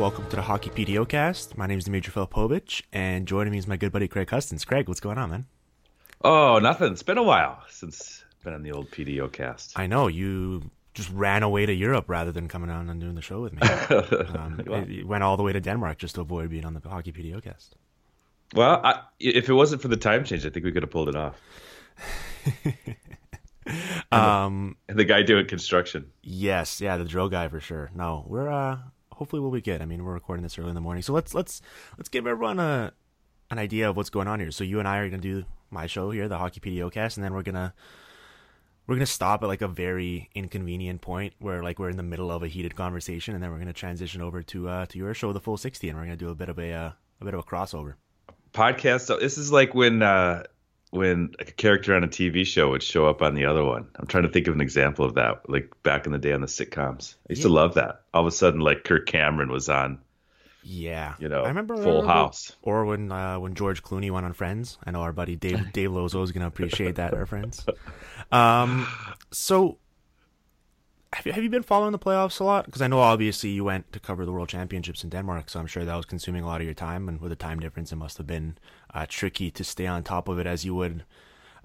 Welcome to the Hockey PDOcast. My name is Dmitry Filipovich, and joining me is my good buddy Craig Custance. Craig, what's going on, man? Oh, nothing. It's been a while since been on the old PDOcast. I know you just ran away to Europe rather than coming on and doing the show with me. um, you went all the way to Denmark just to avoid being on the Hockey PDOcast. Well, I, if it wasn't for the time change, I think we could have pulled it off. um, and the guy doing construction. Yes, yeah, the drill guy for sure. No, we're uh, hopefully we'll be good. I mean, we're recording this early in the morning, so let's let's let's give everyone a an idea of what's going on here. So you and I are gonna do my show here, the Hockey PDOcast, and then we're gonna we're gonna stop at like a very inconvenient point where like we're in the middle of a heated conversation, and then we're gonna transition over to uh to your show, the Full Sixty, and we're gonna do a bit of a uh, a bit of a crossover podcast. So this is like when uh when a character on a TV show would show up on the other one. I'm trying to think of an example of that, like back in the day on the sitcoms. I used yeah. to love that. All of a sudden, like Kirk Cameron was on. Yeah, you know, I remember Full House, or when uh, when George Clooney went on Friends. I know our buddy Dave Dave Lozo is going to appreciate that reference. Um, so have you, have you been following the playoffs a lot? Because I know obviously you went to cover the World Championships in Denmark, so I'm sure that was consuming a lot of your time. And with the time difference, it must have been uh, tricky to stay on top of it as you would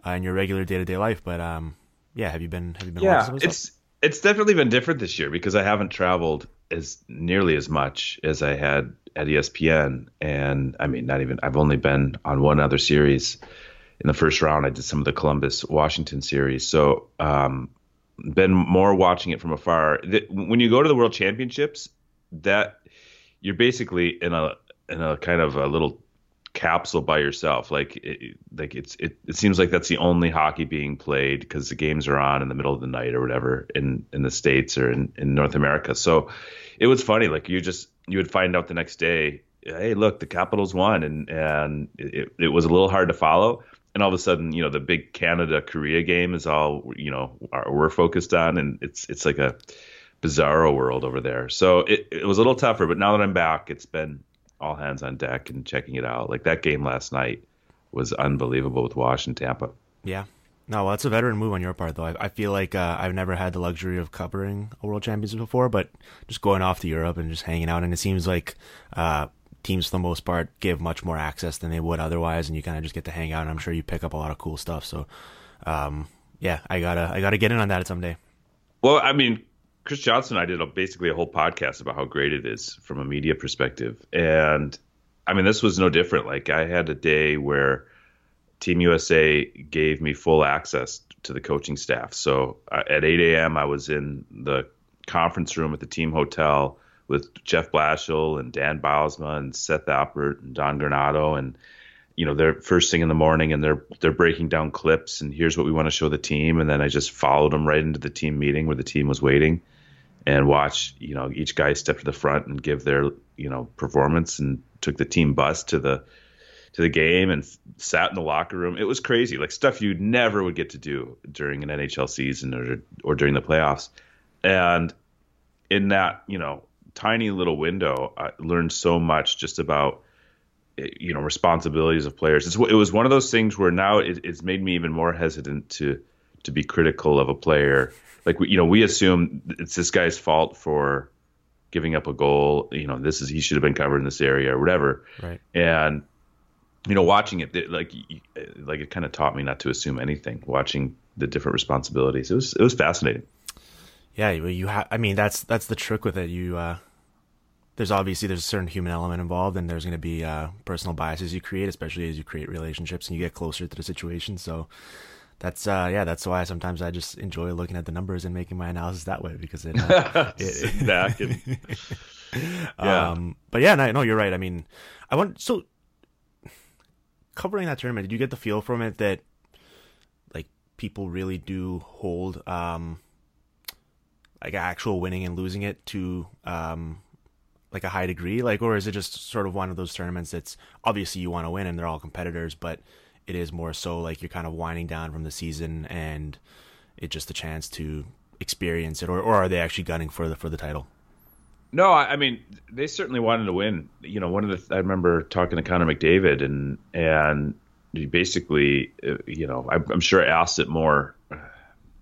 uh, in your regular day to day life. But um, yeah, have you been? Have you been? Yeah, it's it's definitely been different this year because I haven't traveled as nearly as much as I had at ESPN, and I mean, not even. I've only been on one other series. In the first round, I did some of the Columbus Washington series, so um, been more watching it from afar. When you go to the World Championships, that you're basically in a in a kind of a little capsule by yourself. Like it, like it's it, it seems like that's the only hockey being played because the games are on in the middle of the night or whatever in in the states or in in North America. So it was funny. Like you just you would find out the next day. Hey, look, the Capitals won, and and it, it was a little hard to follow and all of a sudden, you know, the big Canada Korea game is all you know are, we're focused on, and it's it's like a bizarro world over there. So it, it was a little tougher, but now that I'm back, it's been all hands on deck and checking it out. Like that game last night was unbelievable with Washington Tampa. Yeah. No, well, that's a veteran move on your part, though. I, I feel like uh, I've never had the luxury of covering a World Championship before, but just going off to Europe and just hanging out, and it seems like uh, teams for the most part give much more access than they would otherwise, and you kind of just get to hang out. And I'm sure you pick up a lot of cool stuff. So, um, yeah, I gotta I gotta get in on that someday. Well, I mean, Chris Johnson and I did a, basically a whole podcast about how great it is from a media perspective, and I mean, this was no different. Like I had a day where Team USA gave me full access to the coaching staff. So uh, at 8 a.m., I was in the conference room at the team hotel with Jeff Blashill and Dan Bylsma and Seth Appert and Don Granato and you know they're first thing in the morning and they're they're breaking down clips and here's what we want to show the team and then I just followed them right into the team meeting where the team was waiting and watch you know each guy step to the front and give their you know performance and took the team bus to the to the game and sat in the locker room. It was crazy, like stuff you never would get to do during an NHL season or or during the playoffs. And in that, you know, tiny little window, I learned so much just about eh, you know responsibilities of players. It's, it was one of those things where now it, it's made me even more hesitant to to be critical of a player. Like you know, we assume it's this guy's fault for giving up a goal. You know, this is he should have been covered in this area or whatever. Right. And you know, watching it, like eh, like it kind of taught me not to assume anything. Watching the different responsibilities, it was it was fascinating. Yeah, well, you have. I mean, that's that's the trick with it. You uh, there's obviously there's a certain human element involved, and there's going to be uh, personal biases you create, especially as you create relationships and you get closer to the situation. So that's uh, yeah, that's why sometimes I just enjoy looking at the numbers and making my analysis that way because it, uh, it back and, yeah. Um, but yeah, no, no, you're right. I mean, I want so covering that tournament. Did you get the feel from it that like people really do hold um like actual winning and losing it to um like a high degree? Like or is it just sort of one of those tournaments that's obviously you want to win and they're all competitors but it is more so like you're kind of winding down from the season and it's just a chance to experience it? Or, or are they actually gunning for the for the title? No i mean they certainly wanted to win. You know one of the i remember talking to connor mcdavid and and basically uh, you know i'm, I'm sure I asked it more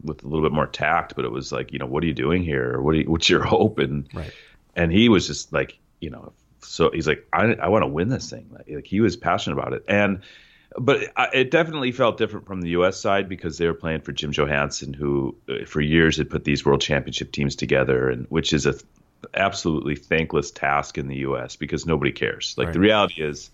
with a little bit more tact but it was like you know what are you doing here what are you, what's your hope and right and he was just like, you know, so he's like, I, I want to win this thing. Like, like, he was passionate about it, and but it definitely felt different from the U.S. side because they were playing for Jim Johannson, who uh, for years had put these World Championship teams together, and which is a th- absolutely thankless task in the U.S. because nobody cares. Like right. the reality is,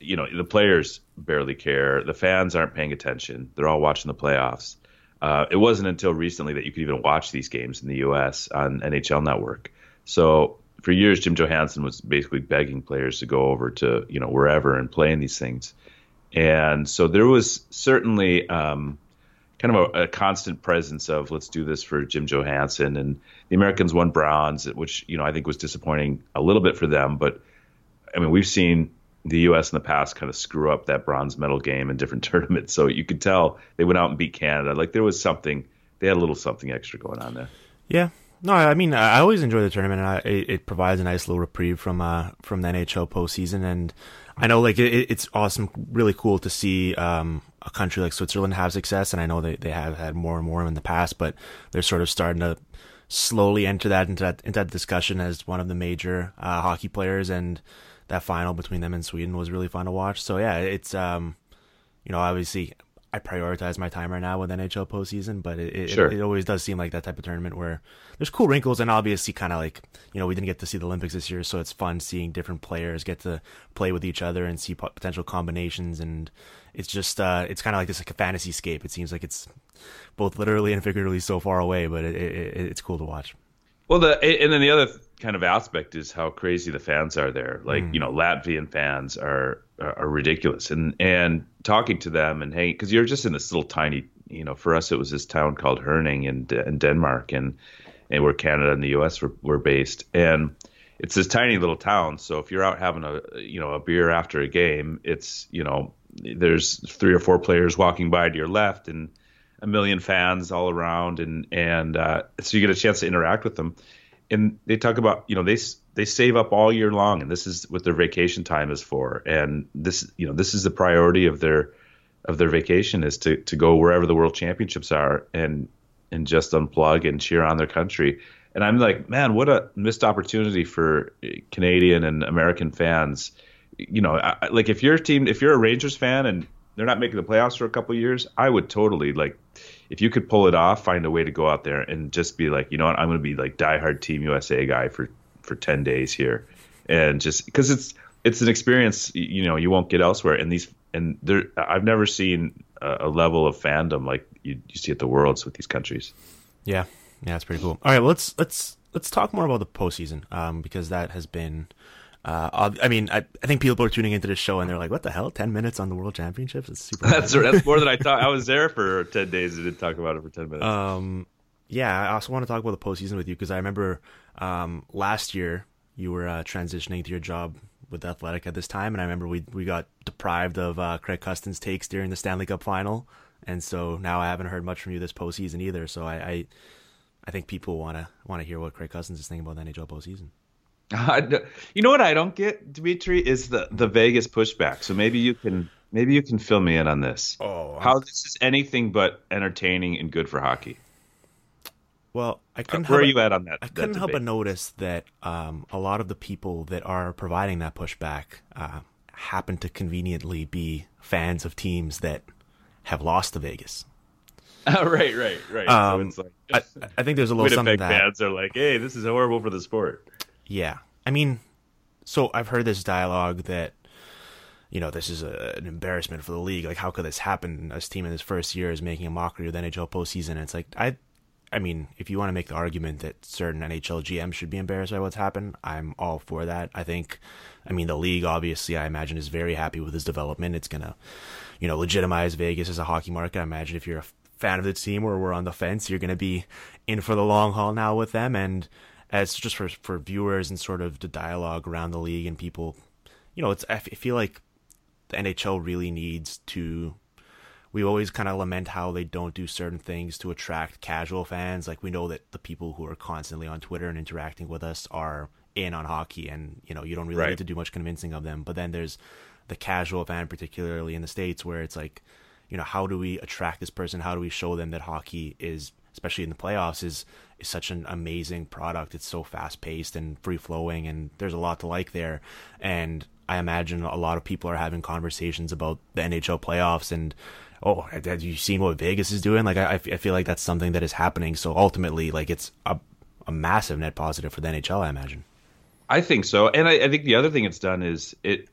you know, the players barely care, the fans aren't paying attention, they're all watching the playoffs. Uh, it wasn't until recently that you could even watch these games in the U.S. on NHL Network. So for years, Jim Johannson was basically begging players to go over to you know wherever and play in these things, and so there was certainly um, kind of a, a, constant presence of let's do this for Jim Johannson, and the Americans won bronze, which you know I think was disappointing a little bit for them, but I mean we've seen the U.S. in the past kind of screw up that bronze medal game in different tournaments, so you could tell they went out and beat Canada. Like there was something, they had a little something extra going on there. Yeah, no, I mean I always enjoy the tournament. I, it, it, provides a nice little reprieve from uh from the NHL postseason, and I know like it, it's awesome, really cool to see um a country like Switzerland have success, and I know they they have had more and more in the past, but they're sort of starting to slowly enter that into that into that discussion as one of the major uh, hockey players, and that final between them and Sweden was really fun to watch. So yeah, it's um you know obviously I prioritize my time right now with NHL postseason, but it it, sure. it, it always does seem like that type of tournament where there's cool wrinkles and obviously kind of like you know we didn't get to see the Olympics this year, so it's fun seeing different players get to play with each other and see potential combinations, and it's just uh, it's kind of like this like a fantasy scape. It seems like it's both literally and figuratively so far away, but it, it, it's cool to watch. Well, the and then the other kind of aspect is how crazy the fans are there. Like mm. you know, Latvian fans are are ridiculous, and and talking to them and hey, because you're just in this little tiny, you know, for us it was this town called Herning in in Denmark, and and where Canada and the U.S. were, were based, and it's this tiny little town. So if you're out having a you know a beer after a game, it's you know there's three or four players walking by to your left and a million fans all around, and and uh, so you get a chance to interact with them. And they talk about you know they they save up all year long, and this is what their vacation time is for. And this you know this is the priority of their of their vacation is to to go wherever the world championships are and and just unplug and cheer on their country. And I'm like, man, what a missed opportunity for eh, Canadian and American fans. You know, I, like if your team, if you're a Rangers fan and they're not making the playoffs for a couple years, I would totally like if you could pull it off, find a way to go out there and just be like, you know what, I'm going to be like diehard Team USA guy for for ten days here, and just because it's it's an experience you know you won't get elsewhere. And these and there, I've never seen a, a level of fandom like you, you see at the Worlds with these countries. Yeah, yeah, that's pretty cool. All right, let's let's let's talk more about the postseason um, because that has been uh, I mean, I, I think people are tuning into this show and they're like, "What the hell? Ten minutes on the World Championships? It's super." that's that's more than I thought. I was there for ten days and didn't talk about it for ten minutes. Um, yeah, I also want to talk about the postseason with you because I remember um, last year you were uh, transitioning to your job with Athletic at this time, and I remember we we got deprived of uh, Craig Custance's takes during the Stanley Cup final, and so now I haven't heard much from you this postseason either. So I I, I think people want to want to hear what Craig Custance is thinking about the NHL postseason. you know what I don't get, Dmitry, is the the Vegas pushback. So maybe you can maybe you can fill me in on this. Oh, I'm- how this is anything but entertaining and good for hockey. Well, I couldn't. Where are help you at on that? I that couldn't help but notice that um, a lot of the people that are providing that pushback uh, happen to conveniently be fans of teams that have lost to Vegas. right, right, right. Um, so it's I, like I think there's a little something that fans are like, "Hey, this is horrible for the sport." Yeah. I mean, so I've heard this dialogue that, you know, this is a, an embarrassment for the league. Like, how could this happen? This team in its first year is making a mockery of the NHL postseason. It's like, I, I mean, if you want to make the argument that certain NHL GMs should be embarrassed by what's happened, I'm all for that. I think, I mean, the league obviously, I imagine, is very happy with his development. It's gonna, you know, legitimize Vegas as a hockey market. I imagine if you're a fan of the team or we're on the fence, you're gonna be in for the long haul now with them. And as just for for viewers and sort of the dialogue around the league and people, you know, it's I feel like the NHL really needs to. We always kind of lament how they don't do certain things to attract casual fans. Like we know that the people who are constantly on Twitter and interacting with us are in on hockey, and you know you don't really Right. need to do much convincing of them. But then there's the casual fan, particularly in the states, where it's like, you know, how do we attract this person? How do we show them that hockey is, especially in the playoffs, is is such an amazing product. It's so fast paced and free flowing, and there's a lot to like there. And I imagine a lot of people are having conversations about the NHL playoffs and. Oh, have you seen what Vegas is doing? Like, I, I feel like that's something that is happening. So ultimately, like, it's a, a massive net positive for the NHL, I imagine. I think so, and I, I think the other thing it's done is it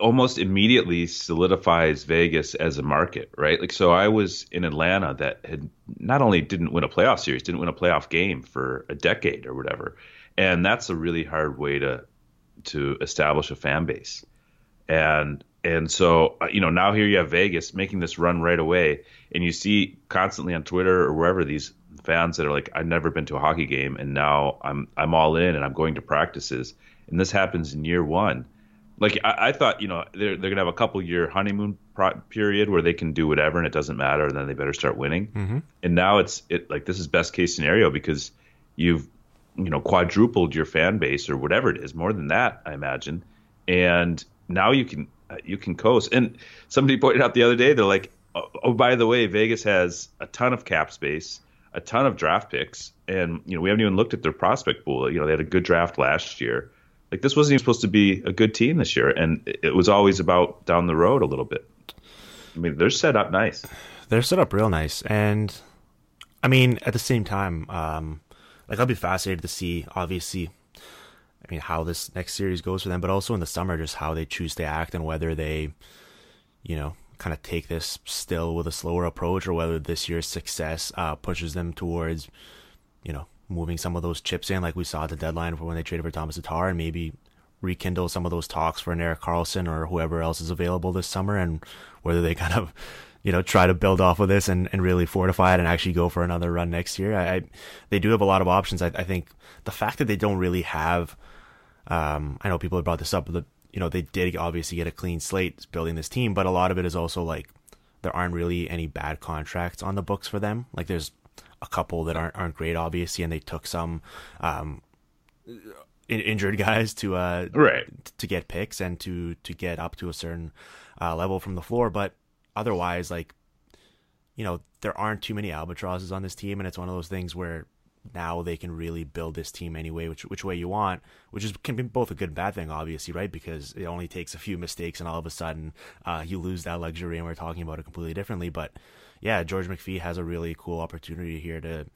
almost immediately solidifies Vegas as a market, right? Like, so I was in Atlanta that had not only didn't win a playoff series, didn't win a playoff game for a decade or whatever, and that's a really hard way to to establish a fan base, and and so uh, you know now here you have Vegas making this run right away, and you see constantly on Twitter or wherever these fans that are like, I've never been to a hockey game, and now I'm I'm all in and I'm going to practices, and this happens in year one. Like I, I thought, you know, they're they're gonna have a couple year honeymoon pro- period where they can do whatever and it doesn't matter, and then they better start winning. Mm-hmm. And now it's it like this is best case scenario because you've you know quadrupled your fan base or whatever it is, more than that, I imagine, and now you can uh, you can coast. And somebody pointed out the other day, they're like, oh, oh, by the way, Vegas has a ton of cap space, a ton of draft picks, and you know we haven't even looked at their prospect pool. You know they had a good draft last year. Like this wasn't even supposed to be a good team this year, and it was always about down the road a little bit. I mean, they're set up nice. they're set up real nice and i mean at the same time um like i'll be fascinated to see obviously i mean how this next series goes for them but also in the summer just how they choose to act and whether they you know kind of take this still with a slower approach or whether this year's success uh pushes them towards you know moving some of those chips in like we saw at the deadline for when they traded for Tomas Tatar and maybe rekindle some of those talks for an Erik Karlsson or whoever else is available this summer and whether they kind of you know try to build off of this and, and really fortify it and actually go for another run next year. I, I they do have a lot of options. I, I think the fact that they don't really have um, I know people have brought this up, but the, you know they did obviously get a clean slate building this team, but a lot of it is also like there aren't really any bad contracts on the books for them. Like there's a couple that aren't aren't great, obviously, and they took some um, in- injured guys to uh Right. to get picks and to to get up to a certain uh, level from the floor. But otherwise, like you know, there aren't too many albatrosses on this team, and it's one of those things where now they can really build this team anyway, which which way you want, which is can be both a good and bad thing, obviously, right? Because it only takes a few mistakes, and all of a sudden, uh, you lose that luxury, and we're talking about it completely differently. But yeah, George McPhee has a really cool opportunity here to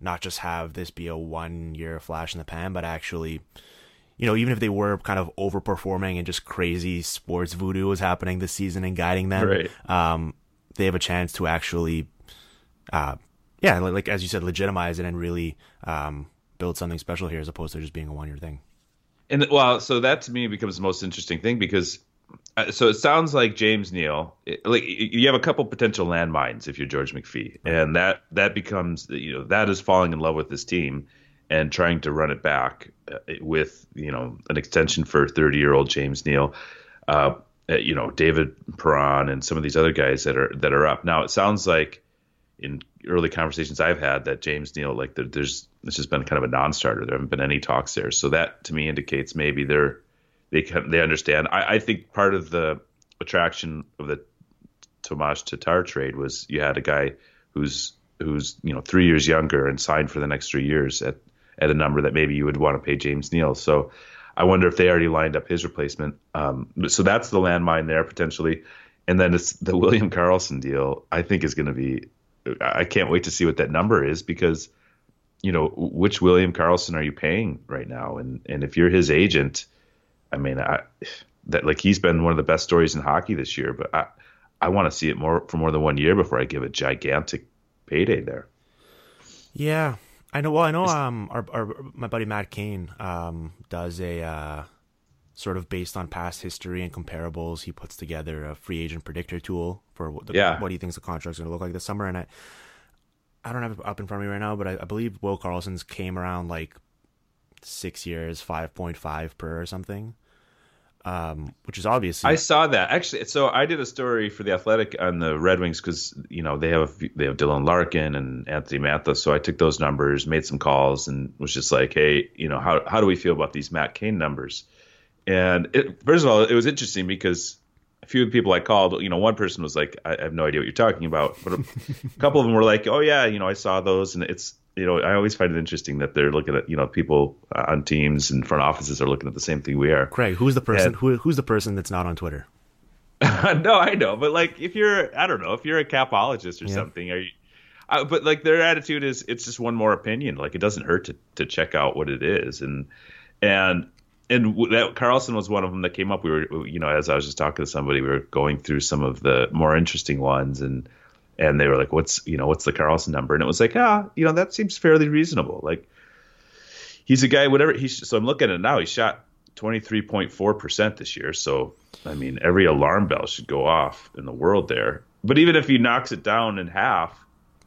not just have this be a one year flash in the pan, but actually, you know, even if they were kind of overperforming and just crazy sports voodoo was happening this season and guiding them, Right. um, they have a chance to actually, uh, yeah, like, like as you said, legitimize it and really um, build something special here as opposed to just being a one year thing. And well, so that to me becomes the most interesting thing because so it sounds like James Neal, like you have a couple potential landmines if you're George McPhee, and that that becomes you know that is falling in love with this team and trying to run it back uh, with you know an extension for 30 year old James Neal, uh, uh, you know David Perron and some of these other guys that are that are up now. It sounds like in early conversations I've had that James Neal like there's it's just been kind of a non-starter. There haven't been any talks there, so that to me indicates maybe they're they can, they understand. I, I think part of the attraction of the Tomas Tatar trade was you had a guy who's who's you know three years younger and signed for the next three years at at a number that maybe you would want to pay James Neal. So I wonder if they already lined up his replacement. Um, so that's the landmine there potentially. And then it's the William Karlsson deal. I think is going to be. I can't wait to see what that number is because, you know, which William Karlsson are you paying right now? And and if you're his agent, I mean, I that like he's been one of the best stories in hockey this year. But I I want to see it more for more than one year before I give a gigantic payday there. Yeah, I know. Well, I know. Um, our, our my buddy Matt Cane um does a uh sort of based on past history and comparables. He puts together a free agent predictor tool for what, the, Yeah. what he thinks the contract's going to look like this summer. And I, I don't have it up in front of me right now, but I, I believe Will Karlsson's came around like six years, five point five per or something. Um, which is obvious. I saw that actually. So I did a story for the Athletic on the Red Wings because you know they have they have Dylan Larkin and Anthony Mantha. So I took those numbers, made some calls, and was just like, hey, you know, how how do we feel about these Matt Cane numbers? And it, first of all, it was interesting because a few people I called, you know, one person was like, I, I have no idea what you're talking about, but a couple of them were like, oh yeah, you know, I saw those, and it's you know, I always find it interesting that they're looking at you know people on teams and front offices are looking at the same thing we are. Craig. Who's the person? And- Who who's the person that's not on Twitter? no, I know, but like if you're, I don't know, if you're a capologist or Yeah. something, are you? I, but like their attitude is, it's just one more opinion. Like it doesn't hurt to to check out what it is, and and and that Karlsson was one of them that came up. We were, you know, as I was just talking to somebody, we were going through some of the more interesting ones, and and they were like, "What's you know, what's the Karlsson number?" And it was like, ah, you know, that seems fairly reasonable. Like he's a guy, whatever he's. So I'm looking at it now. He shot 23.4 percent this year. So I mean, every alarm bell should go off in the world there. But even if he knocks it down in half,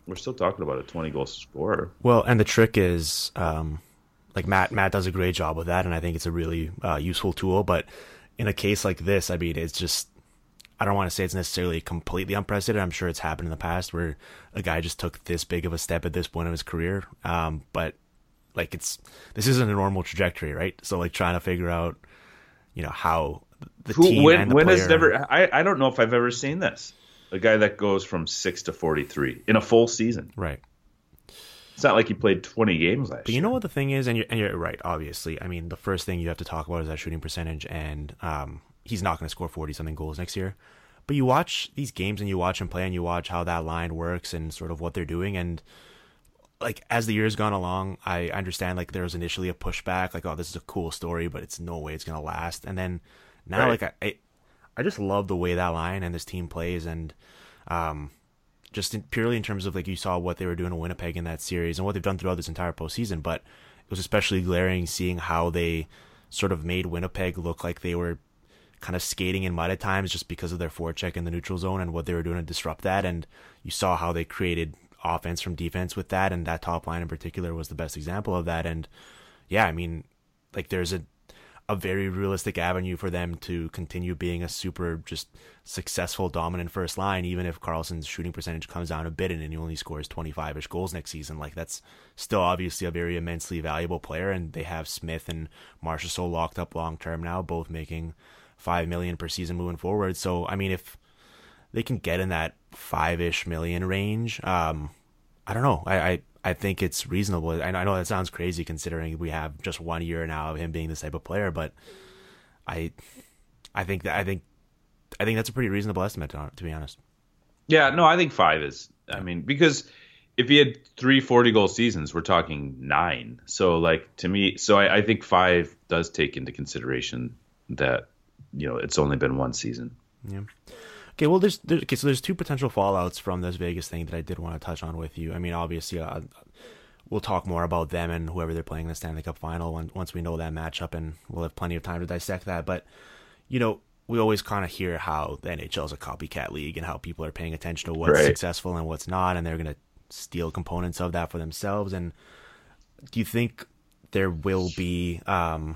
we're still talking about a 20 goal scorer. Well, and the trick is, um, like Matt, Matt does a great job with that, and I think it's a really uh, useful tool. But in a case like this, I mean, it's just, I don't want to say it's necessarily completely unprecedented. I'm sure it's happened in the past where a guy just took this big of a step at this point of his career. Um, but like it's, this isn't a normal trajectory, right? So like trying to figure out, you know, how the Who, team when and the when player, has never? I, I don't know if I've ever seen this. A guy that goes from six to 43 in a full season. right. It's not like he played 20 games last But year. you know what the thing is, and you're, and you're right. Obviously, I mean, the first thing you have to talk about is that shooting percentage, and um, he's not going to score forty something goals next year. But you watch these games, and you watch him play, and you watch how that line works, and sort of what they're doing, and like as the years gone along, I understand like there was initially a pushback, like oh, this is a cool story, but it's no way it's going to last. And then now, Right. like I, I, I just love the way that line and this team plays, and um, just in, purely in terms of like you saw what they were doing in Winnipeg in that series and what they've done throughout this entire postseason. But it was especially glaring seeing how they sort of made Winnipeg look like they were kind of skating in mud at times just because of their forecheck in the neutral zone and what they were doing to disrupt that. And you saw how they created offense from defense with that, and that top line in particular was the best example of that. And yeah, I mean, like there's a a very realistic avenue for them to continue being a super just successful dominant first line even if Karlsson's shooting percentage comes down a bit and he only scores 25ish goals next season like that's still obviously a very immensely valuable player and they have Smith and Marchessault so locked up long term now both making 5 million per season moving forward so I mean if they can get in that 5ish million range um I don't know I, I I think it's reasonable. I I know that sounds crazy considering we have just one year now of him being this type of player, but I, I think that I think, I think that's a pretty reasonable estimate to, to be honest. Yeah, no, I think five is. I mean, because if he had three 40 goal seasons, we're talking nine. So, like, to me, so I, I think five does take into consideration that, you know, it's only been one season. Yeah. Okay, well, there's, there's okay, so there's two potential fallouts from this Vegas thing that I did want to touch on with you. I mean, obviously, uh, we'll talk more about them and whoever they're playing in the Stanley Cup final when, once we know that matchup, and we'll have plenty of time to dissect that. But you know, we always kind of hear how the NHL is a copycat league and how people are paying attention to what's Right. successful and what's not, and they're going to steal components of that for themselves. And do you think there will be um,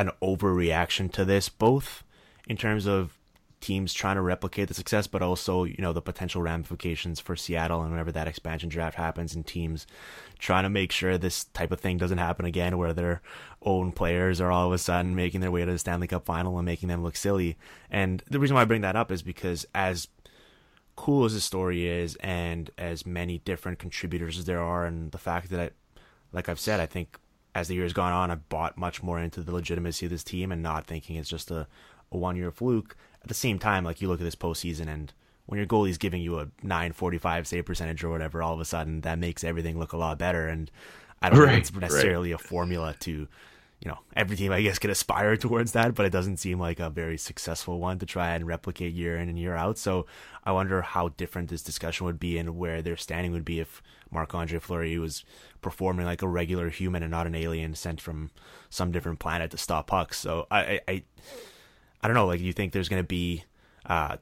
an overreaction to this, both in terms of teams trying to replicate the success, but also you know the potential ramifications for Seattle and whenever that expansion draft happens, and teams trying to make sure this type of thing doesn't happen again, where their own players are all of a sudden making their way to the Stanley Cup final and making them look silly. And the reason why I bring that up is because as cool as the story is, and as many different contributors as there are, and the fact that, I, like I've said, I think as the years gone on, I've bought much more into the legitimacy of this team and not thinking it's just a, a one year fluke. At the same time, like you look at this postseason and when your goalie's giving you a 945 save percentage or whatever, all of a sudden that makes everything look a lot better. And I don't right, think it's necessarily right. a formula to, you know, every team I guess can aspire towards that, but it doesn't seem like a very successful one to try and replicate year in and year out. So I wonder how different this discussion would be and where their standing would be if Marc Andre Fleury was performing like a regular human and not an alien sent from some different planet to stop pucks. So I, I, I don't know. Like, you think there's going to be uh,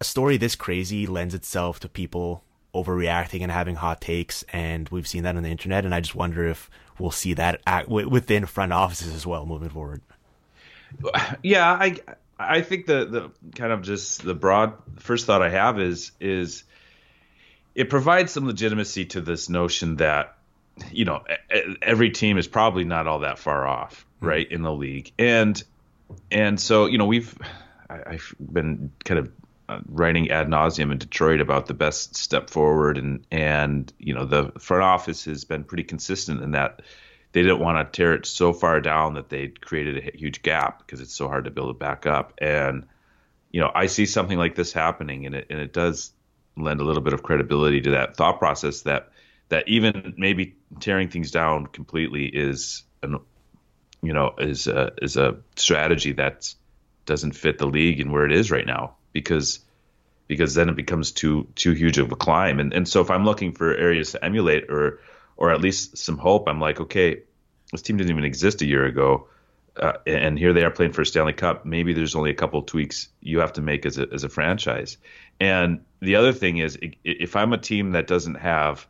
a story this crazy lends itself to people overreacting and having hot takes, and we've seen that on the internet. And I just wonder if we'll see that act within front offices as well moving forward. Yeah, I I think the the kind of just the broad first thought I have is is it provides some legitimacy to this notion that you know every team is probably not all that far off hmm. right in the league and and so you know we've I, have been kind of writing ad nauseum in Detroit about the best step forward, and and you know the front office has been pretty consistent in that they didn't want to tear it so far down that they created a huge gap because it's so hard to build it back up. And you know I see something like this happening, and it and it does lend a little bit of credibility to that thought process that that even maybe tearing things down completely is an you know is a, is a strategy that doesn't fit the league and where it is right now because because then it becomes too too huge of a climb. And and so if I'm looking for areas to emulate or or at least some hope, I'm like, okay, this team didn't even exist a year ago. Uh, and here they are playing for a Stanley Cup. Maybe there's only a couple tweaks you have to make as a as a franchise. And the other thing is, if I'm a team that doesn't have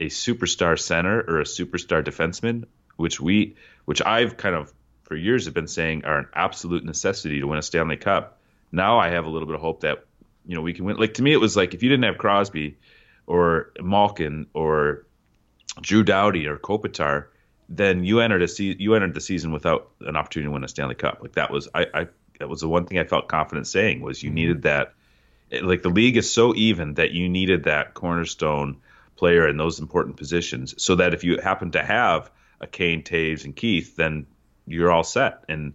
a superstar center or a superstar defenseman, which we, which I've kind of for years have been saying are an absolute necessity to win a Stanley Cup, now I have a little bit of hope that you know we can win. Like to me, it was like if you didn't have Crosby or Malkin or Drew Doughty or Kopitar, then you entered a se- you entered the season without an opportunity to win a Stanley Cup. Like that was I, I that was the one thing I felt confident saying was you mm-hmm. needed that. Like the league is so even that you needed that cornerstone player in those important positions, so that if you happen to have a Kane, Toews, and Keith, then you're all set. And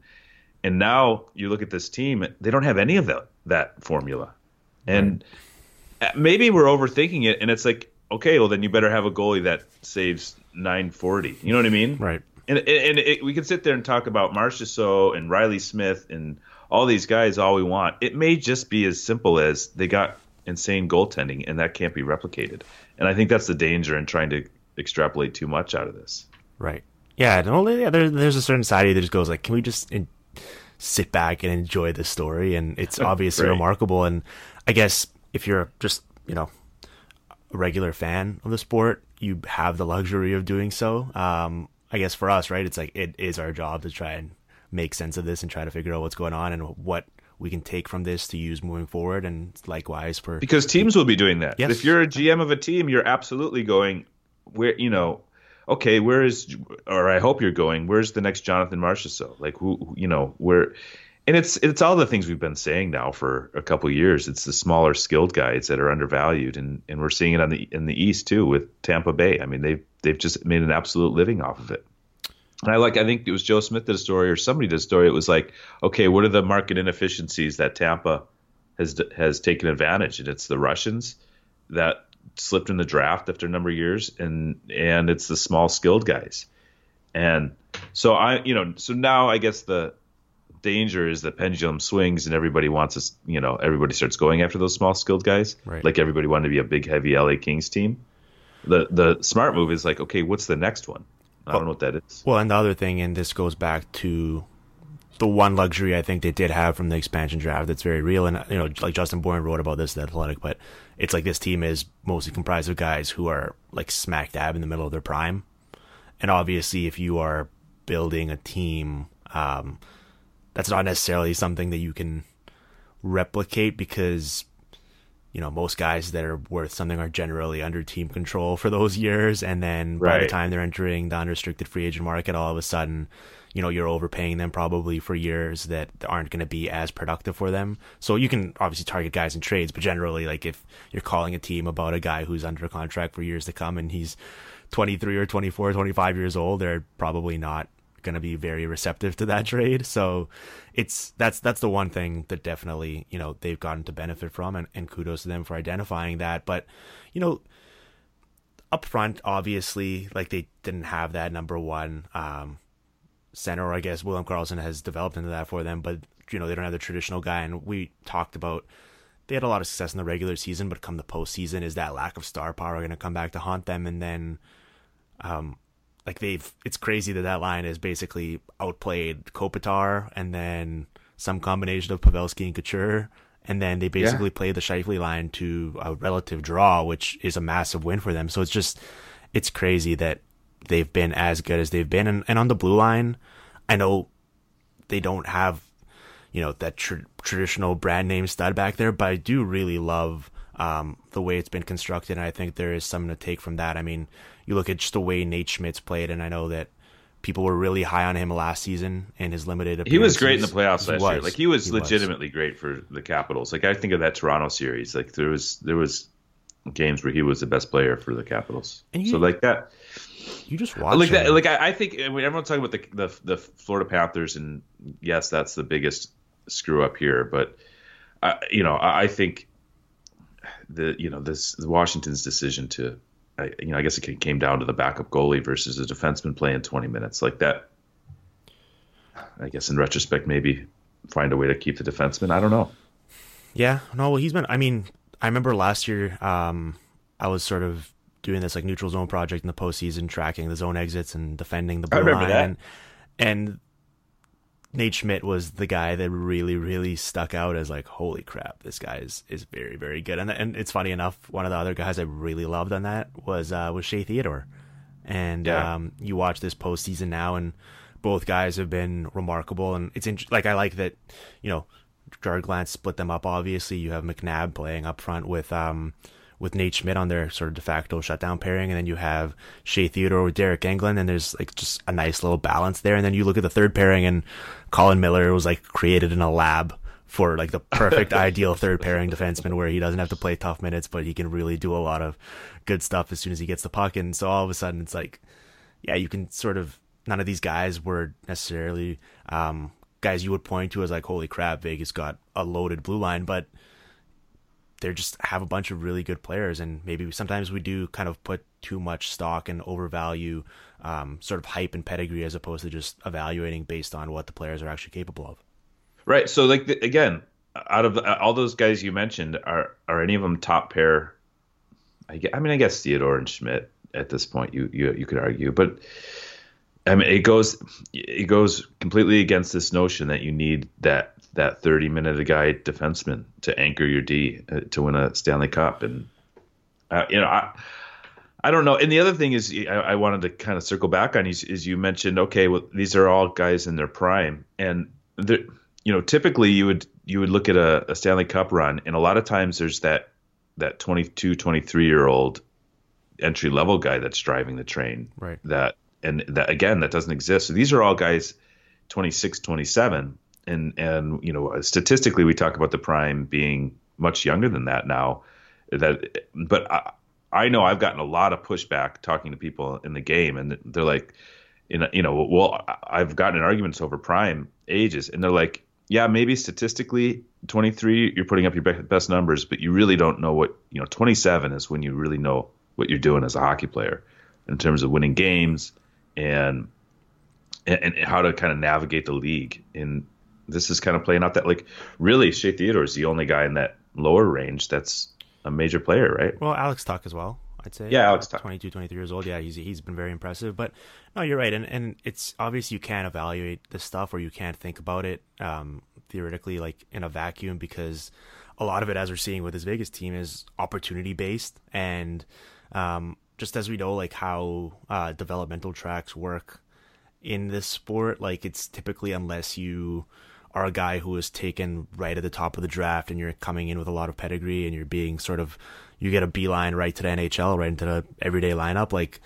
and now you look at this team; they don't have any of that that formula, and right. maybe we're overthinking it. And it's like, okay, well then you better have a goalie that saves 940. You know what I mean? Right. And and it, we can sit there and talk about Marchessault and Reilly Smith and all these guys all we want. It may just be as simple as they got insane goaltending, and that can't be replicated. And I think that's the danger in trying to extrapolate too much out of this. Right. Yeah. No, yeah there, there's a certain side that just goes like, can we just sit back and enjoy the story? And it's obviously right. remarkable. And I guess if you're just you know a regular fan of the sport, you have the luxury of doing so. Um, I guess for us, right, it's like it is our job to try and make sense of this and try to figure out what's going on and what we can take from this to use moving forward and likewise for because teams will be doing that yes. if you're a gm of a team you're absolutely going where you know okay where is or i hope you're going where's the next jonathan marchessault like who you know where and it's it's all the things we've been saying now for a couple years it's the smaller skilled guys that are undervalued and and we're seeing it on the in the east too with tampa bay i mean they've they've just made an absolute living off of it and I like, I think it was Joe Smith did a story or somebody did a story. It was like, okay, what are the market inefficiencies that Tampa has has taken advantage? And it's the Russians that slipped in the draft after a number of years, and and it's the small skilled guys. And so I, you know, so now I guess the danger is the pendulum swings and everybody wants us, you know, everybody starts going after those small skilled guys. Right. Like everybody wanted to be a big heavy LA Kings team. The the smart move is like, okay, what's the next one? I don't know what that is. Well, and the other thing, and this goes back to the one luxury I think they did have from the expansion draft that's very real. And, you know, like Justin Bourne wrote about this The Athletic, but it's like this team is mostly comprised of guys who are like smack dab in the middle of their prime. And obviously, if you are building a team, um, that's not necessarily something that you can replicate because you know most guys that are worth something are generally under team control for those years and then by the time they're entering the unrestricted free agent market all of a sudden you know you're overpaying them probably for years that aren't going to be as productive for them. So you can obviously target guys in trades but generally like if you're calling a team about a guy who's under contract for years to come and he's 23 or 24 25 years old they're probably not going to be very receptive to that trade. So it's that's that's the one thing that definitely you know they've gotten to benefit from and, and kudos to them for identifying that. But you know up front obviously like they didn't have that number one um center or i guess william karlsson has developed into that for them but you know they don't have the traditional guy and we talked about they had a lot of success in the regular season but come the postseason is that lack of star power going to come back to haunt them? And then um like they've it's crazy that that line is basically outplayed Kopitar and then some combination of Pavelski and Couture and then they basically play the Scheifele line to a relative draw which is a massive win for them. So it's just it's crazy that they've been as good as they've been and, and on the blue line I know they don't have you know that tr- traditional brand name stud back there but I do really love um, the way it's been constructed and I think there is something to take from that I mean you look at just the way Nate Schmidt's played and I know that people were really high on him last season and his limited He was great in the playoffs last year. Like he was He legitimately great for the Capitals. Like I think of that Toronto series. Like there was there was games where he was the best player for the Capitals. You- so like that, you just watch like that, like I, I think I mean, everyone's talking about the, the the Florida Panthers, and yes, that's the biggest screw up here. But I, you know, I, I think the you know this Washington's decision to, I, you know, I guess it came down to the backup goalie versus a defenseman playing 20 minutes like that. I guess in retrospect, maybe find a way to keep the defenseman. I don't know. Yeah, no, well, he's been. I mean, I remember last year, um, I was sort of doing this like neutral zone project in the postseason, tracking the zone exits and defending the blue I remember line. that. And, and Nate Schmidt was the guy that really, really stuck out as like, holy crap, this guy is, is very, very good. And and it's funny enough, one of the other guys I really loved on that was uh, was Shea Theodore. And Yeah. um, you watch this postseason now, and both guys have been remarkable. And it's int- like I like that, you know, Gerard Gallant split them up. Obviously, you have McNabb playing up front with um with Nate Schmidt on their sort of de facto shutdown pairing, and then you have Shea Theodore with Deryk Engelland, and there's like just a nice little balance there. And then you look at the third pairing, and Colin Miller was like created in a lab for like the perfect ideal third pairing defenseman where he doesn't have to play tough minutes, but he can really do a lot of good stuff as soon as he gets the puck. And so all of a sudden, it's like, yeah, you can sort of none of these guys were necessarily um, guys you would point to as like, holy crap, Vegas got a loaded blue line, but they just have a bunch of really good players, and maybe sometimes we do kind of put too much stock and overvalue um, sort of hype and pedigree as opposed to just evaluating based on what the players are actually capable of. Right. So like the, again, out of all those guys you mentioned, are are any of them top pair? I, I mean, I guess Theodore and Schmidt at this point, you you you could argue, but I mean, it goes it goes completely against this notion that you need that that thirty minute a guy defenseman to anchor your D uh, to win a Stanley Cup, and uh, you know I. I don't know. And the other thing is, I, I wanted to kind of circle back on is, is you mentioned, okay, well, these are all guys in their prime, and you know, typically you would you would look at a, a Stanley Cup run, and a lot of times there's that that 22, 23 year old entry level guy that's driving the train. Right. That and that again that doesn't exist. So these are all guys 26, 27, and and you know statistically we talk about the prime being much younger than that now. That but I, I know I've gotten a lot of pushback talking to people in the game, and they're like, you know, well, I've gotten arguments over prime ages, and they're like, yeah, maybe statistically, 23, you're putting up your best numbers, but you really don't know what, you know, 27 is when you really know what you're doing as a hockey player in terms of winning games and and, how to kind of navigate the league. And this is kind of playing out that like really Shea Theodore is the only guy in that lower range that's a major player, right? Well, Alex Tuch as well. I'd say. Yeah, Alex Tuch. 22, 23 years old. Yeah, he's he's been very impressive. But no, you're right, and and it's obvious you can't evaluate this stuff or you can't think about it um, theoretically like in a vacuum because a lot of it, as we're seeing with this Vegas team, is opportunity based, and um, just as we know, like how uh, developmental tracks work in this sport, like it's typically unless you are a guy who is taken right at the top of the draft and you're coming in with a lot of pedigree and you're being sort of you get a beeline right to the NHL, right into the everyday lineup, like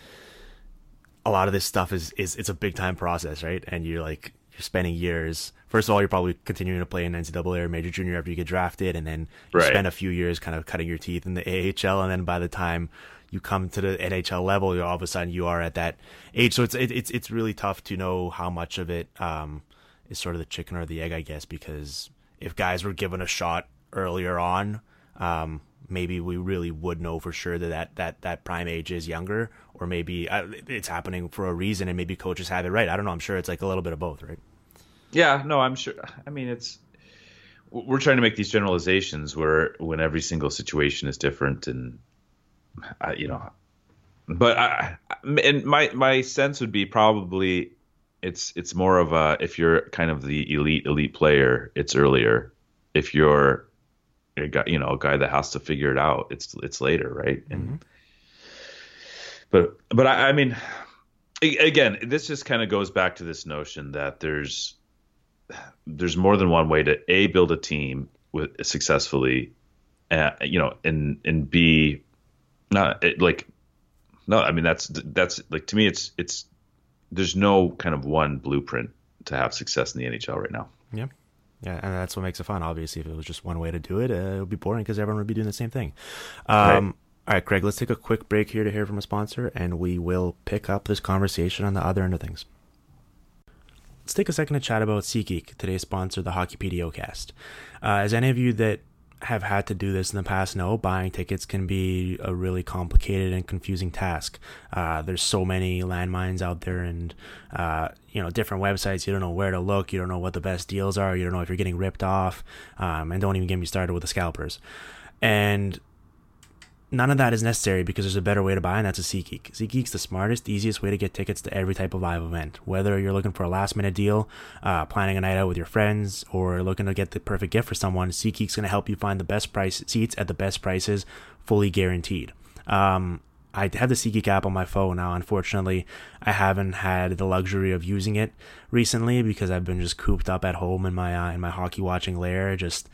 a lot of this stuff is is it's a big time process, right? And you're like you're spending years. First of all, you're probably continuing to play in NCAA or major junior after you get drafted, and then you Right. spend a few years kind of cutting your teeth in the AHL, and then by the time you come to the NHL level, all of a sudden you are at that age. So it's it, it's it's really tough to know how much of it um, is sort of the chicken or the egg, I guess, because if guys were given a shot earlier on, um, maybe we really would know for sure that that, that, that prime age is younger, or maybe uh, it's happening for a reason, and maybe coaches have it right. I don't know. I'm sure it's like a little bit of both, right? Yeah, no, I'm sure. I mean, it's we're trying to make these generalizations where when every single situation is different, and I, you know, but I, and my my sense would be probably it's it's more of a if you're kind of the elite elite player, it's earlier. If you're a guy, you know, a guy that has to figure it out, it's it's later, right? And but but I, I mean, again, this just kind of goes back to this notion that there's there's more than one way to a build a team with successfully, uh, you know, and and b not it, like no, I mean that's that's like to me it's it's there's no kind of one blueprint to have success in the NHL right now. Yeah. Yeah, and that's what makes it fun. Obviously, if it was just one way to do it, uh, it would be boring because everyone would be doing the same thing. Um, All right, Craig, let's take a quick break here to hear from a sponsor, and we will pick up this conversation on the other end of things. Let's take a second to chat about SeatGeek, today's sponsor, the Hockey PDOcast. Uh, as any of you that have had to do this in the past know, buying tickets can be a really complicated and confusing task. Uh, there's so many landmines out there and, uh, you know, different websites. You don't know where to look. You don't know what the best deals are. You don't know if you're getting ripped off. Um, and don't even get me started with the scalpers. And none of that is necessary because there's a better way to buy, and that's a SeatGeek. SeatGeek's the smartest, easiest way to get tickets to every type of live event. Whether you're looking for a last minute deal, uh, planning a night out with your friends, or looking to get the perfect gift for someone, SeatGeek's going to help you find the best price seats at the best prices, fully guaranteed. Um, I have the SeatGeek app on my phone now. Unfortunately, I haven't had the luxury of using it recently because I've been just cooped up at home in my uh, in my hockey watching lair, just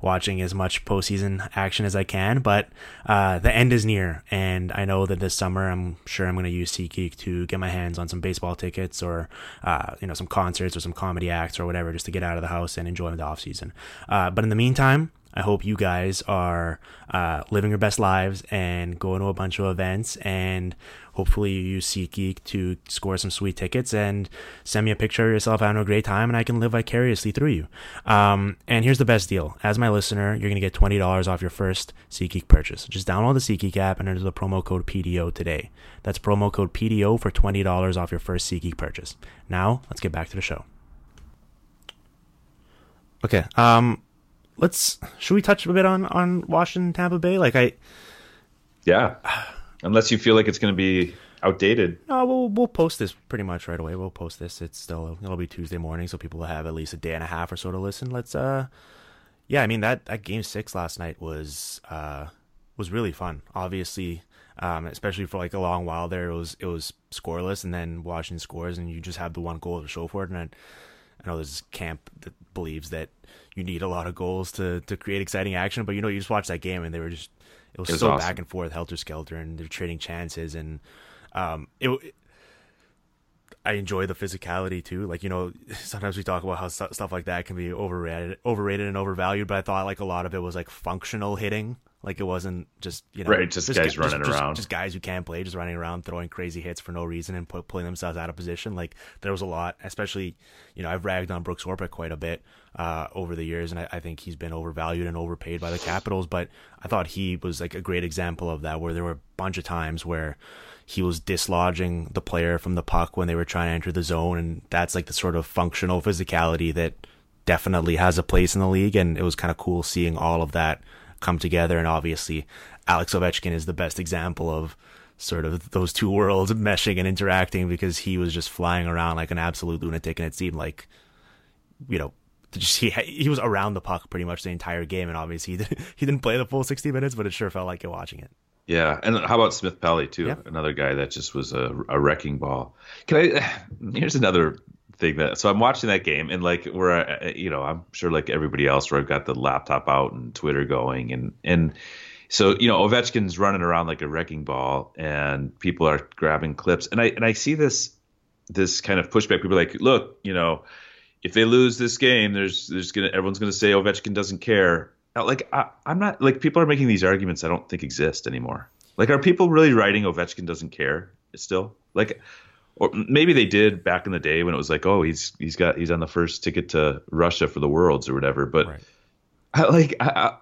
watching as much postseason action as I can. But uh, the end is near, and I know that this summer I'm sure I'm going to use SeatGeek to get my hands on some baseball tickets or uh, you know some concerts or some comedy acts or whatever, just to get out of the house and enjoy the off season. Uh, but in the meantime. I hope you guys are uh, living your best lives and going to a bunch of events and hopefully you use SeatGeek to score some sweet tickets and send me a picture of yourself having a great time and I can live vicariously through you. Um, and here's the best deal. As my listener, you're going to get $20 off your first SeatGeek purchase. Just download the SeatGeek app and enter the promo code PDO today. That's promo code PDO for $20 off your first SeatGeek purchase. Now, let's get back to the show. Okay. Um, let's should we touch a bit on on Washington Tampa Bay? Like I Yeah, unless you feel like it's going to be outdated. no, we'll we'll post this pretty much right away. We'll post this. It's still it'll be Tuesday morning, so people will have at least a day and a half or so to listen. Let's uh, yeah, I mean that that game six last night was uh was really fun. Obviously, um, especially for like a long while there, it was it was scoreless, and then Washington scores, and you just have the one goal to show for it. And I, know there's this camp that believes that you need a lot of goals to to create exciting action, but you know you just watch that game and they were just it was, It was so awesome. back and forth, helter skelter, and they're trading chances, and um, it. I enjoy the physicality too. Like you know, sometimes we talk about how stu- stuff like that can be overrated, overrated and overvalued. But I thought like a lot of it was like functional hitting. Like it wasn't just you know, Right, just guys gu- running just, around. just guys who can't play, just running around, throwing crazy hits for no reason and pu- pulling themselves out of position. Like there was a lot, especially you know I've ragged on Brooks Orpik quite a bit uh, over the years, and I, I think he's been overvalued and overpaid by the Capitals. But I thought he was like a great example of that, where there were a bunch of times where he was dislodging the player from the puck when they were trying to enter the zone, and that's like the sort of functional physicality that definitely has a place in the league. And it was kind of cool seeing all of that come together. And obviously, Alex Ovechkin is the best example of sort of those two worlds meshing and interacting because he was just flying around like an absolute lunatic, and it seemed like, you know. Just, he he was around the puck pretty much the entire game, and obviously he didn't, he didn't play the full sixty minutes, but it sure felt like it watching it. Yeah, and how about Smith Pelly too? Yeah. Another guy that just was a, a wrecking ball. Can I? Here's another thing that so I'm watching that game and like where you know I'm sure like everybody else where I've got the laptop out and Twitter going and and so you know Ovechkin's running around like a wrecking ball and people are grabbing clips. And I and I see this this kind of pushback. People like look you know if they lose this game there's there's gonna everyone's gonna say Ovechkin doesn't care. Like I, I'm not like people are making these arguments I don't think exist anymore. Like are people really writing Ovechkin doesn't care still? Like or maybe they did back in the day when it was like, oh, he's he's got he's on the first ticket to Russia for the Worlds or whatever. But right. I, like I,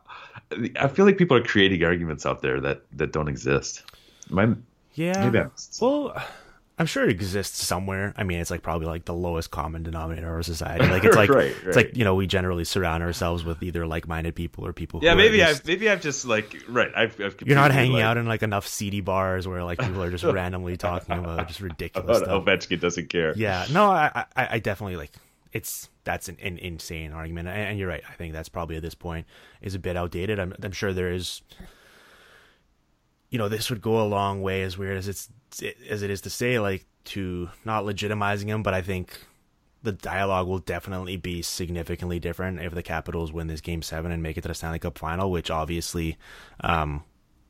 I feel like people are creating arguments out there that that don't exist. My, yeah. Maybe I'm, well, I'm sure it exists somewhere. I mean, it's like probably like the lowest common denominator of our society. Like it's like right, right. it's like you know we generally surround ourselves with either like-minded people or people. Yeah, maybe I've maybe I've just like right. I've, I've you're not hanging like... out in like enough seedy bars where like people are just randomly talking about just ridiculous stuff. Ovechkin doesn't care. Yeah, no, I I, I definitely like it's that's an, an insane argument, and, and, you're right. I think that's probably at this point is a bit outdated. I'm I'm sure there is. You know, this would go a long way, as weird as it's as it is to say, like to not legitimizing him, but I think the dialogue will definitely be significantly different if the Capitals win this game seven and make it to the Stanley Cup final, which obviously um,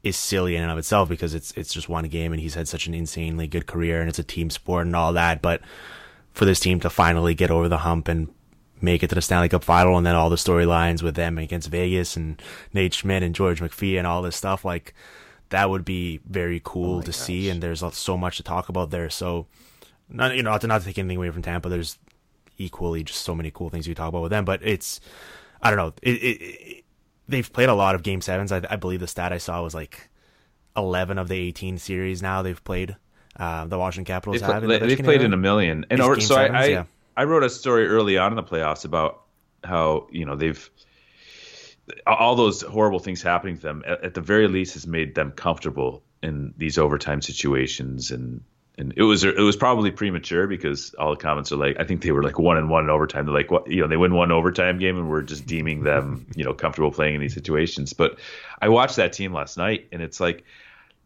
is silly in and of itself because it's it's just one game and he's had such an insanely good career and it's a team sport and all that. But for this team to finally get over the hump and make it to the Stanley Cup final and then all the storylines with them against Vegas and Nate Schmidt and George McPhee and all this stuff like that would be very cool oh to gosh. see. And there's so much to talk about there. So, not you know, not to, not to take anything away from Tampa. There's equally just so many cool things you talk about with them. But it's, I don't know. It, it, it, they've played a lot of game sevens. I, I, believe the stat I saw was like 11 of the 18 series now they've played. Uh, the Washington Capitals they've, have. They've played in a million. And or, so sevens, I, I, yeah. I wrote a story early on in the playoffs about how you know they've all those horrible things happening to them at, at, the very least has made them comfortable in these overtime situations and and it was it was probably premature because all the comments are like I think they were like one and one in overtime. They're like what you know they win one overtime game and we're just deeming them you know comfortable playing in these situations. But I watched that team last night and it's like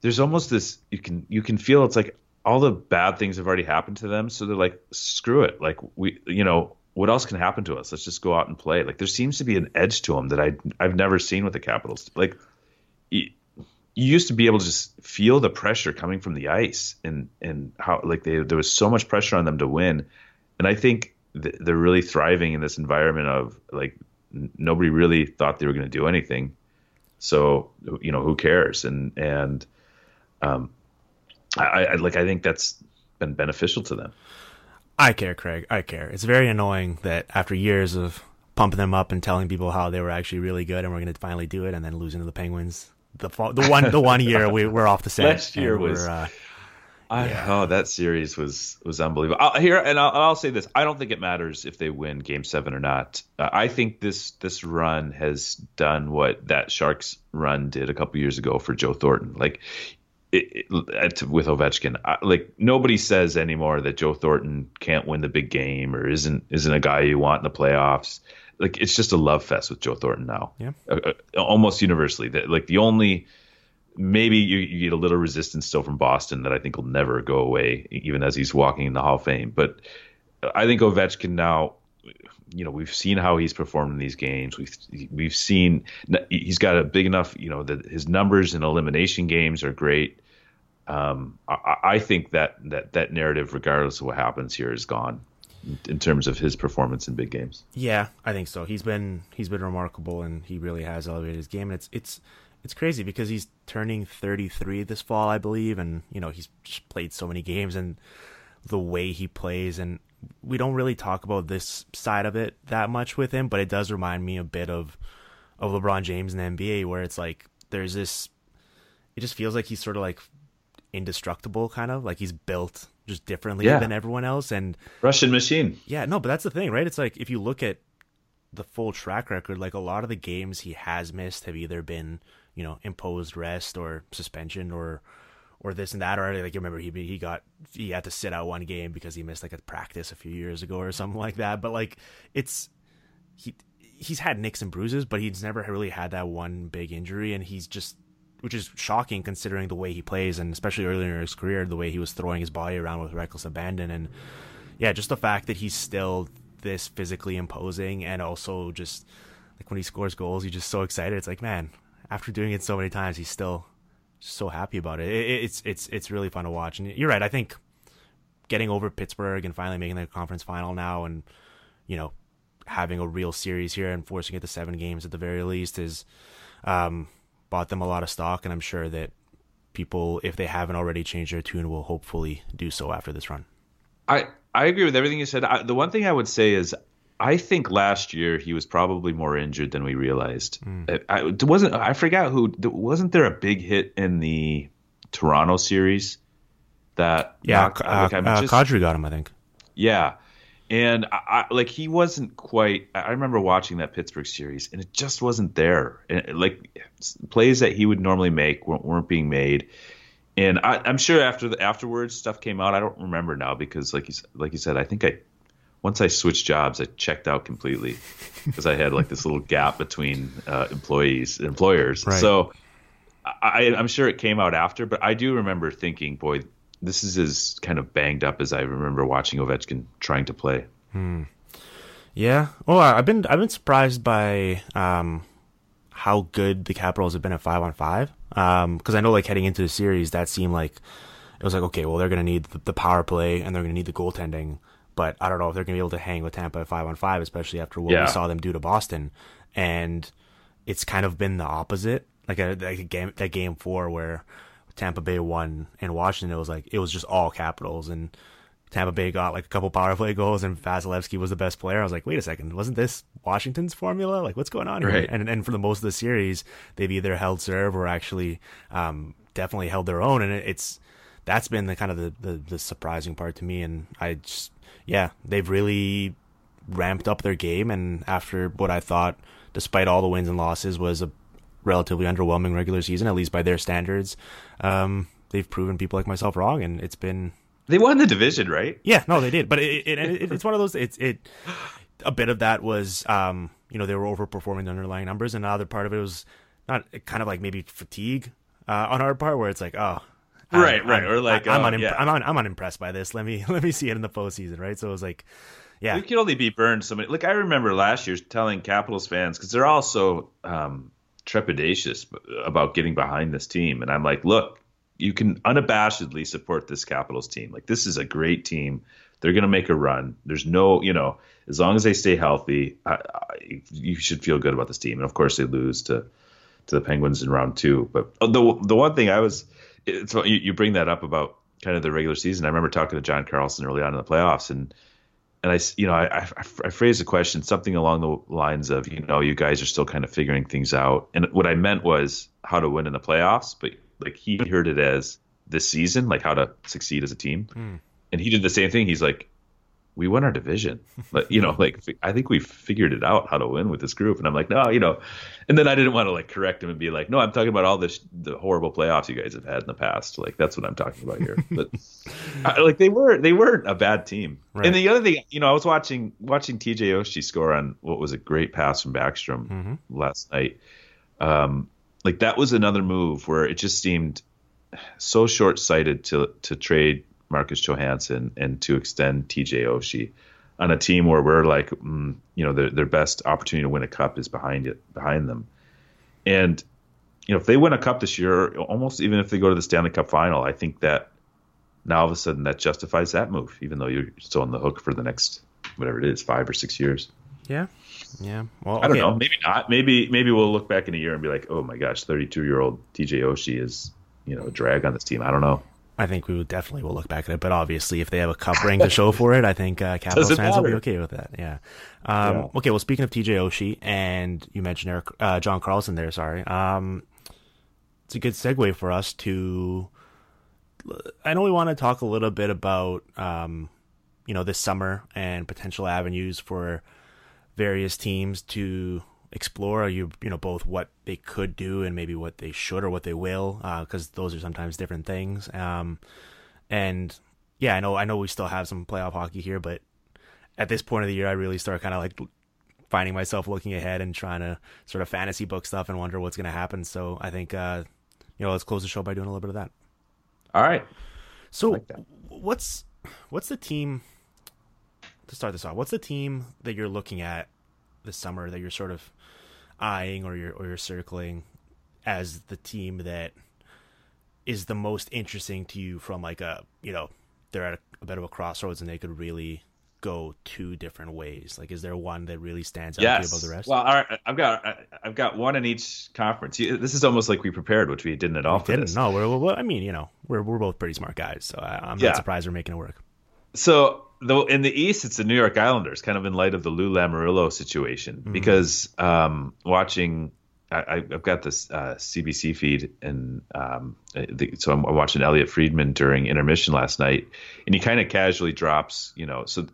there's almost this you can you can feel it's like all the bad things have already happened to them so they're like screw it like we you know what else can happen to us? Let's just go out and play. Like there seems to be an edge to them that I I've never seen with the Capitals. Like you, you used to be able to just feel the pressure coming from the ice and and how like they, there was so much pressure on them to win, and I think th- they're really thriving in this environment of like n- nobody really thought they were going to do anything, so you know who cares and and um I, I like I think that's been beneficial to them. I care, Craig. I care. It's very annoying that after years of pumping them up and telling people how they were actually really good and we're going to finally do it, and then losing to the Penguins. The the one the one year we we're off the set. Last year was. Uh, I, yeah. Oh, that series was was unbelievable. I'll, here, and I'll, I'll, say this: I don't think it matters if they win Game Seven or not. Uh, I think this this run has done what that Sharks run did a couple years ago for Joe Thornton. Like it, it, with Ovechkin. I, like nobody says anymore that Joe Thornton can't win the big game or isn't isn't a guy you want in the playoffs. Like it's just a love fest with Joe Thornton now. Yeah, uh, uh, almost universally. That like the only maybe you, you, get a little resistance still from Boston that I think will never go away, even as he's walking in the Hall of Fame. But I think Ovechkin now. You know, we've seen how he's performed in these games. We've we've seen he's got a big enough. You know, that his numbers in elimination games are great um, I, I, think that, that that narrative, regardless of what happens here, is gone in terms of his performance in big games. Yeah, I think so. He's been he's been remarkable, and he really has elevated his game. And it's it's it's crazy because he's turning 33 this fall, I believe, and you know he's played so many games and the way he plays, and we don't really talk about this side of it that much with him, but it does remind me a bit of of LeBron James in the NBA, where it's like there's this. It just feels like he's sort of like indestructible, kind of like he's built just differently yeah. than everyone else. And Russian machine. Yeah, no, but that's the thing, right? It's like if you look at the full track record, like a lot of the games he has missed have either been, you know, imposed rest or suspension or or this and that or like you remember he he got he had to sit out one game because he missed like a practice a few years ago or something like that. But like it's he he's had nicks and bruises, but he's never really had that one big injury and he's just which is shocking considering the way he plays and especially earlier in his career the way he was throwing his body around with reckless abandon and yeah, just the fact that he's still this physically imposing and also just like when he scores goals, he's just so excited. It's like, man, after doing it so many times, he's still so happy about it. it. It's it's it's really fun to watch. And you're right. I think getting over Pittsburgh and finally making the conference final now, and you know having a real series here and forcing it to seven games at the very least is um, bought them a lot of stock. And I'm sure that people, if they haven't already changed their tune, will hopefully do so after this run. I I agree with everything you said. I, the one thing I would say is I think last year he was probably more injured than we realized. Mm. I, I wasn't. I forgot who. Wasn't there a big hit in the Toronto series? That yeah, knocked, uh, like, uh, just, Kadri got him. I think. Yeah, and I, I, like he wasn't quite. I remember watching that Pittsburgh series, and it just wasn't there. And, like plays that he would normally make weren't, weren't being made. And I, am sure after the afterwards stuff came out. I don't remember now because, like you like you said, I think I once I switched jobs, I checked out completely because I had like this little gap between uh, employees employers. Right. So I, I'm sure it came out after, but I do remember thinking, boy, this is as kind of banged up as I remember watching Ovechkin trying to play. Hmm. Yeah. Well, I've been I've been surprised by um, how good the Capitals have been at five on five. Because um, I know, like heading into the series, that seemed like it was like okay, well they're going to need the, the, power play and they're going to need the goaltending. But I don't know if they're going to be able to hang with Tampa at five on five, especially after what yeah. we saw them do to Boston. And it's kind of been the opposite. Like a, like a game, that game four where Tampa Bay won in Washington, it was like it was just all Capitals, and Tampa Bay got like a couple power play goals, and Vasilevskiy was the best player. I was like, wait a second, wasn't this Washington's formula? Like, what's going on here? Right. And and for the most of the series, they've either held serve or actually um, definitely held their own, and it, it's that's been the kind of the, the the surprising part to me. And I just yeah, they've really ramped up their game. And after what I thought, despite all the wins and losses, was a relatively underwhelming regular season, at least by their standards, um, they've proven people like myself wrong, and it's been. They won the division, right? Yeah, no, they did. But it, it, it, it's one of those. It's it. A bit of that was, um, you know, they were overperforming the underlying numbers, and another part of it was not kind of like maybe fatigue uh, on our part, where it's like, oh, right, I'm, right, or like I'm, uh, unim- yeah. I'm, un- I'm unimpressed by this. Let me let me see it in the postseason, right? So it was like, yeah, you can only be burned so many. Like I remember last year telling Capitals fans because they're all so um, trepidatious about getting behind this team, and I'm like, look, you can unabashedly support this Capitals team. Like this is a great team. They're going to make a run. There's no, you know, as long as they stay healthy, I, I, you should feel good about this team. And of course, they lose to to the Penguins in round two. But the the one thing I was it's you, you bring that up about kind of the regular season. I remember talking to John Carlson early on in the playoffs, and and I, you know, I, I, I phrased the question something along the lines of, you know, you guys are still kind of figuring things out, and what I meant was how to win in the playoffs, but like he heard it as this season, like how to succeed as a team, mm. and he did the same thing. He's like, we won our division. But you know, like I think we figured it out how to win with this group. And I'm like, no, you know, and then I didn't want to like correct him and be like, no, I'm talking about all this the horrible playoffs you guys have had in the past. Like that's what I'm talking about here. But I, like they were they weren't a bad team. Right. And the other thing, you know, I was watching watching TJ Oshie score on what was a great pass from Backstrom mm-hmm. last night. Um, like that was another move where it just seemed so short sighted to to trade Marcus Johansson and to extend TJ Oshie on a team where we're like, mm, you know, their their best opportunity to win a cup is behind it behind them, and you know if they win a cup this year, almost even if they go to the Stanley Cup final, I think that now all of a sudden that justifies that move, even though you're still on the hook for the next whatever it is, five or six years. Yeah, yeah. Well, I don't know. Maybe not. Maybe maybe we'll look back in a year and be like, oh my gosh, 32 year old TJ Oshie is you know a drag on this team. I don't know. I think we would definitely will look back at it. But obviously, if they have a cup ring to show for it, I think uh, Capitals fans matter. will be okay with that. Yeah. Um, yeah. Okay. Well, speaking of TJ Oshie, and you mentioned Eric, uh, John Carlson there. Sorry. Um, it's a good segue for us to. I know we want to talk a little bit about, um, you know, this summer and potential avenues for various teams to explore you you know both what they could do and maybe what they should or what they will because uh, those are sometimes different things. Um, and yeah i know i know we still have some playoff hockey here but at this point of the year i really start kind of like finding myself looking ahead and trying to sort of fantasy book stuff and wonder what's going to happen. So i think uh, you know let's close the show by doing a little bit of that. All right. So like what's what's the team to start this off, what's the team that you're looking at this summer that you're sort of eyeing or you're or you're circling as the team that is the most interesting to you from like a you know they're at a, a bit of a crossroads and they could really go two different ways? Like, is there one that really stands out yes. above the rest? Well, right, I've got I've got one in each conference. This is almost like we prepared, which we didn't at all. We didn't. No, we're, we're, I mean, you know, we're we're both pretty smart guys, so I, am yeah. not surprised we're making it work. So though in the East, it's the New York Islanders, kind of in light of the Lou Lamoriello situation, mm-hmm. because um, watching I, have got this uh, CBC feed, and um, the, so I'm watching Elliotte Friedman during intermission last night, and he kind of casually drops, you know. So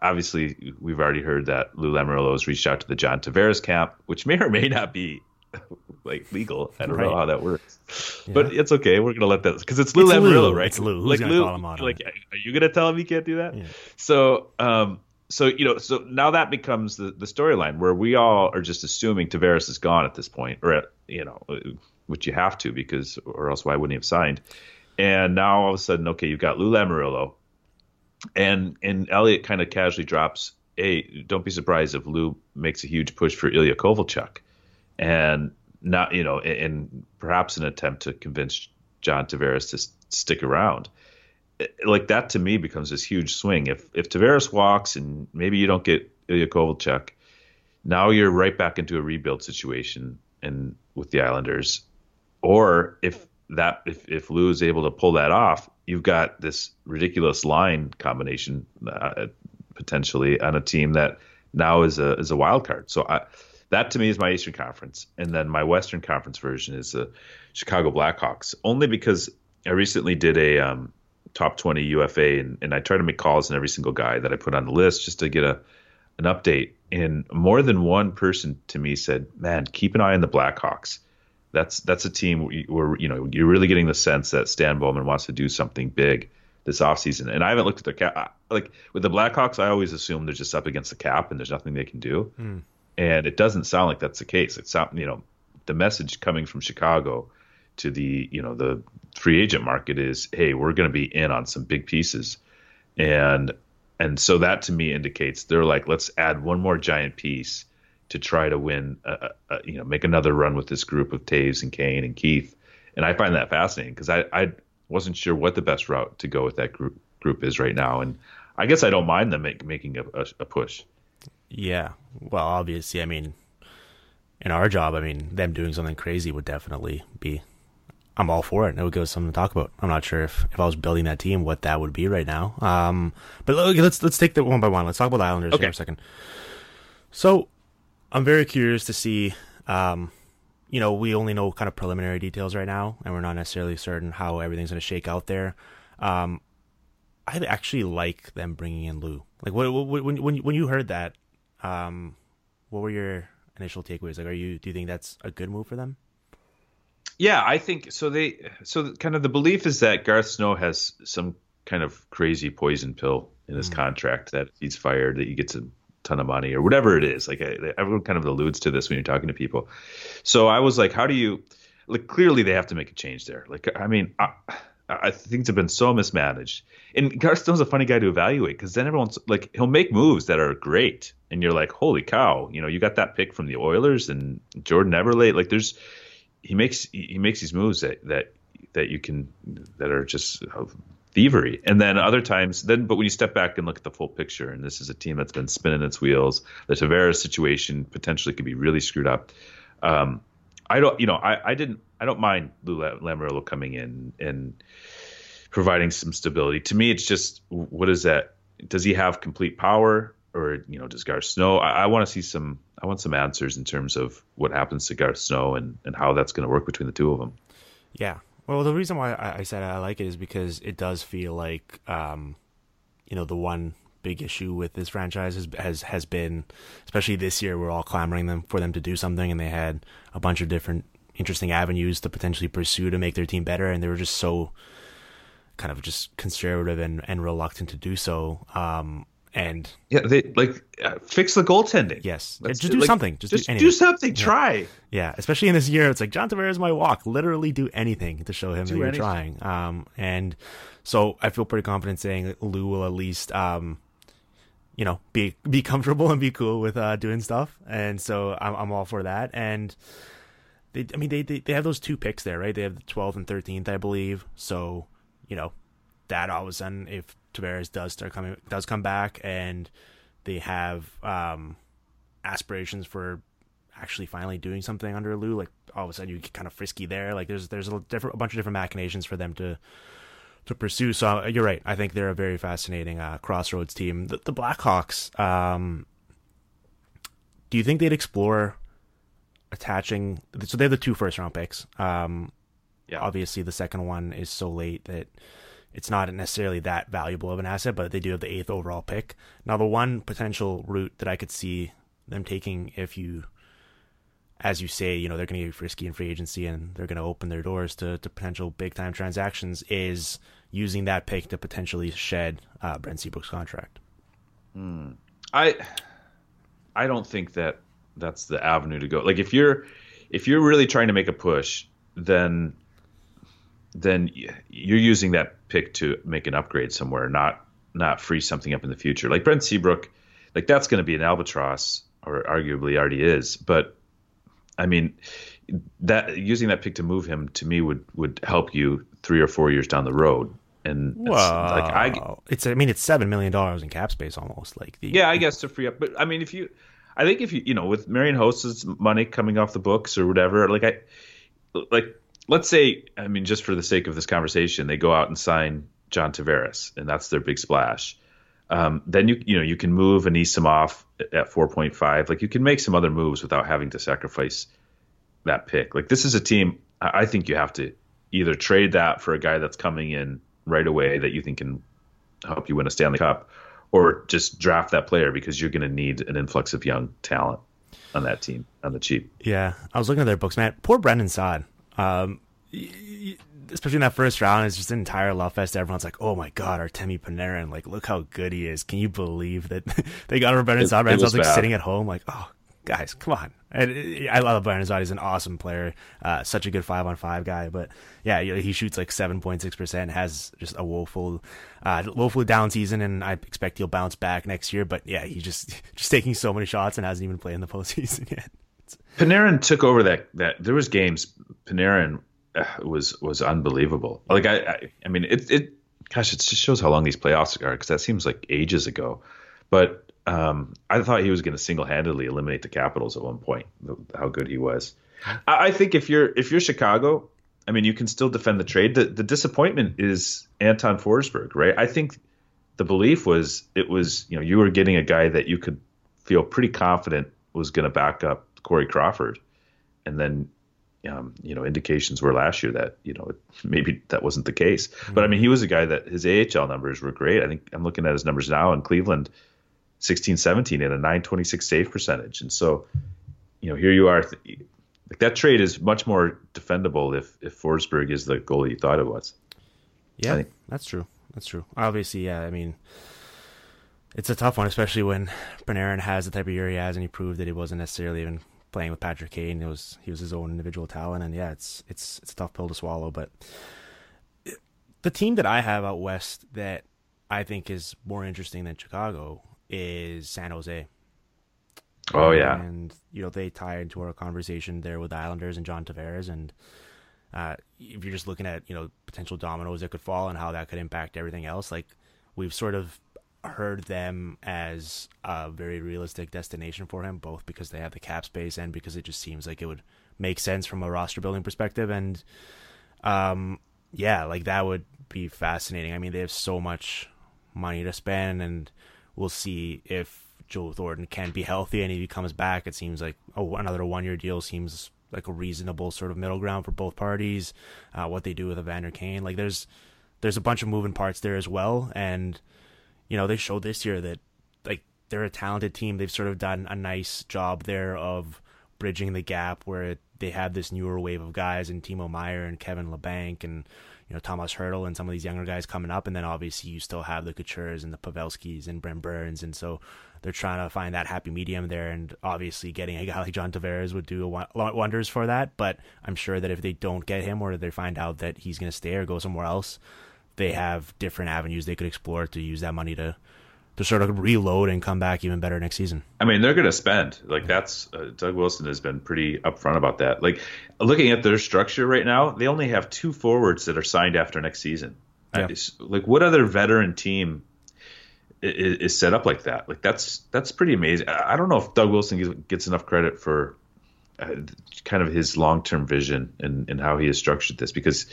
obviously, we've already heard that Lou Lamoriello has reached out to the John Tavares camp, which may or may not be like legal. I don't right. know how that works, yeah. but it's okay. We're gonna let that because it's Lou it's Lamoriello, Lou. right? It's Lou. Who's like Lou, like, are you gonna tell him he can't do that? Yeah. So, um, so you know, so now that becomes the, the storyline where we all are just assuming Tavares is gone at this point, or at, you know, which you have to because, or else why wouldn't he have signed? And now all of a sudden, okay, you've got Lou Lamoriello, and and Elliotte kind of casually drops, "Hey, don't be surprised if Lou makes a huge push for Ilya Kovalchuk," and not you know, and perhaps an attempt to convince John Tavares to stick around like that to me becomes this huge swing. If if Tavares walks and maybe you don't get Ilya Kovalchuk, now you're right back into a rebuild situation and with the Islanders. Or if that if if Lou is able to pull that off, you've got this ridiculous line combination uh, potentially on a team that now is a is a wild card. So I, that to me is my Eastern Conference, and then my Western Conference version is the Chicago Blackhawks. Only because I recently did a um, top 20 UFA, and, and I try to make calls on every single guy that I put on the list just to get a an update. And more than one person to me said, "Man, keep an eye on the Blackhawks. That's that's a team where you know you're really getting the sense that Stan Bowman wants to do something big this offseason. And I haven't looked at their cap. Like with the Blackhawks, I always assume they're just up against the cap and there's nothing they can do. Mm. And it doesn't sound like that's the case. It's you know the message coming from Chicago to the you know the free agent market is hey we're going to be in on some big pieces and and so that to me indicates they're like let's add one more giant piece to try to win a, a, you know make another run with this group of Toews and Kane and Keith and I find that fascinating because I I wasn't sure what the best route to go with that group group is right now and I guess I don't mind them make, making a, a push. Yeah, well, obviously, I mean, in our job, I mean, them doing something crazy would definitely be I'm all for it. It would give us something to talk about. I'm not sure if, if I was building that team, what that would be right now. Um, but let's let's take that one by one. Let's talk about the Islanders okay. for a second. So, I'm very curious to see. Um, you know, we only know kind of preliminary details right now, and we're not necessarily certain how everything's going to shake out there. Um, I actually like them bringing in Lou. Like, when when when you heard that, um, what were your initial takeaways? Like, are you do you think that's a good move for them? Yeah, I think so. They so kind of the belief is that Garth Snow has some kind of crazy poison pill in his mm. contract that he's fired, that he gets a ton of money or whatever it is. Like everyone kind of alludes to this when you're talking to people. So I was like, how do you? Like clearly they have to make a change there. Like I mean. I, I things have been so mismanaged. And Garth Snow's a funny guy to evaluate because then everyone's like, he'll make moves that are great, and you're like, holy cow, you know, you got that pick from the Oilers and Jordan Eberle. Like, there's he makes he makes these moves that that that you can that are just thievery. And then other times, then but when you step back and look at the full picture, and this is a team that's been spinning its wheels, the Tavares situation potentially could be really screwed up. Um, I don't, you know, I, I didn't, I don't mind Lou Lamoriello coming in and providing some stability. To me, it's just what is that? Does he have complete power? or you know does Garth Snow? I, I want to see some. I want some answers in terms of what happens to Garth Snow and and how that's going to work between the two of them. Yeah. Well, the reason why I, I said I like it is because it does feel like, um, you know, the one big issue with this franchise has, has has been, especially this year, we're all clamoring them for them to do something, and they had a bunch of different interesting avenues to potentially pursue to make their team better, and they were just so kind of just conservative and, and reluctant to do so. Um, and yeah, they like uh, fix the goaltending. Yes, Let's just do like, something. Just, just do, do, something. Yeah. Try. Yeah, especially in this year, it's like John Tavares might walk. Literally, do anything to show him do that you're trying. Um, and so I feel pretty confident saying that Lou will at least um, you know, be be comfortable and be cool with uh, doing stuff. And so I'm I'm all for that. And they, I mean, they, they they have those two picks there, right? They have the 12th and 13th, I believe. So you know, that all of a sudden, if Tavares does start coming, does come back, and they have um, aspirations for actually finally doing something under Lou, like all of a sudden you get kind of frisky there. Like there's there's a different a bunch of different machinations for them to to pursue. So uh, you're right. I think they're a very fascinating uh, crossroads team. The, the Blackhawks. Um, do you think they'd explore attaching? So they have the two first round picks. Um, Yeah. Obviously, the second one is so late that it's not necessarily that valuable of an asset, but they do have the eighth overall pick. Now, the one potential route that I could see them taking, if you, as you say, you know, they're going to get frisky in free agency and they're going to open their doors to, to potential big time transactions, is using that pick to potentially shed uh, Brent Seabrook's contract. I I don't think that that's the avenue to go. Like if you're if you're really trying to make a push, then then you're using that pick to make an upgrade somewhere, not not free something up in the future. Like Brent Seabrook, like that's going to be an albatross, or arguably already is. But I mean, that using that pick to move him to me would would help you three or four years down the road. And it's like I it's I mean it's seven million dollars in cap space almost like the yeah, I guess to free up. But I mean, if you, I think if you, you know, with Marian Hossa's money coming off the books or whatever, like I, like let's say, I mean, just for the sake of this conversation, they go out and sign John Tavares, and that's their big splash. Um, then you, you know, you can move Anisimov at 4.5. Like you can make some other moves without having to sacrifice that pick. Like this is a team. I I think you have to either trade that for a guy that's coming in right away that you think can help you win a Stanley Cup, or just draft that player because you're going to need an influx of young talent on that team on the cheap. Yeah, I was looking at their books, man. Poor Brandon Saad. Um, especially in that first round, it's just an entire love fest. Everyone's like, "Oh my god, Artemi Panarin! Like, look how good he is! Can you believe that they got over Brandon It- Saad?" it Brandon was Saad's like bad. sitting at home, like, "Oh, guys, come on!" And I love Saad; he's an awesome player, uh, such a good five on five guy. But yeah, he shoots like seven point six percent, has just a woeful, uh, woefully down season, and I expect he'll bounce back next year. But yeah, he's just just taking so many shots and hasn't even played in the postseason yet. Panarin took over that. That there was games. Panarin uh, was was unbelievable. Like I, I, I mean, it, it. Gosh, it just shows how long these playoffs are because that seems like ages ago. But um, I thought he was going to single handedly eliminate the Capitals at one point. How good he was. I, I think if you're if you're Chicago, I mean, you can still defend the trade. The the disappointment is Anton Forsberg, right? I think the belief was it was you know you were getting a guy that you could feel pretty confident was going to back up Corey Crawford, and then um, you know indications were last year that you know maybe that wasn't the case. But I mean, he was a guy that his AHL numbers were great. I think I'm looking at his numbers now in Cleveland, 16, 17 and a 926 save percentage, and so you know here you are. Like that trade is much more defendable if if Forsberg is the goalie you thought it was. Yeah, that's true. That's true. Obviously, yeah. I mean, it's a tough one, especially when Panarin has the type of year he has, and he proved that he wasn't necessarily even playing with Patrick Kane. It was he was his own individual talent, and yeah, it's it's it's a tough pill to swallow. But the team that I have out west that I think is more interesting than Chicago is San Jose. Oh yeah, and you know they tie into our conversation there with the Islanders and John Tavares, and uh, if you're just looking at you know potential dominoes that could fall and how that could impact everything else, like we've sort of heard them as a very realistic destination for him, both because they have the cap space and because it just seems like it would make sense from a roster building perspective, and um, yeah, like that would be fascinating. I mean, they have so much money to spend, and we'll see if Joe Thornton can be healthy and if he comes back. It seems like oh, another one year deal seems like a reasonable sort of middle ground for both parties. Uh, what they do with Evander Kane, like there's there's a bunch of moving parts there as well, and you know they showed this year that like they're a talented team. They've sort of done a nice job there of bridging the gap where they have this newer wave of guys and Timo Meier and Kevin Labanc and you know Tomas Hertl and some of these younger guys coming up, and then obviously you still have the Coutures and the Pavelskis and Brent Burns, and so they're trying to find that happy medium there. And obviously, getting a guy like John Tavares would do a won- wonders for that. But I'm sure that if they don't get him or they find out that he's going to stay or go somewhere else, they have different avenues they could explore to use that money to to sort of reload and come back even better next season. I mean, they're going to spend like that's uh, Doug Wilson has been pretty upfront about that. Like looking at their structure right now, they only have two forwards that are signed after next season. Yeah. Like what other veteran team is, is, set up like that? Like that's that's pretty amazing. I don't know if Doug Wilson gets enough credit for uh, kind of his long term vision and, and how he has structured this because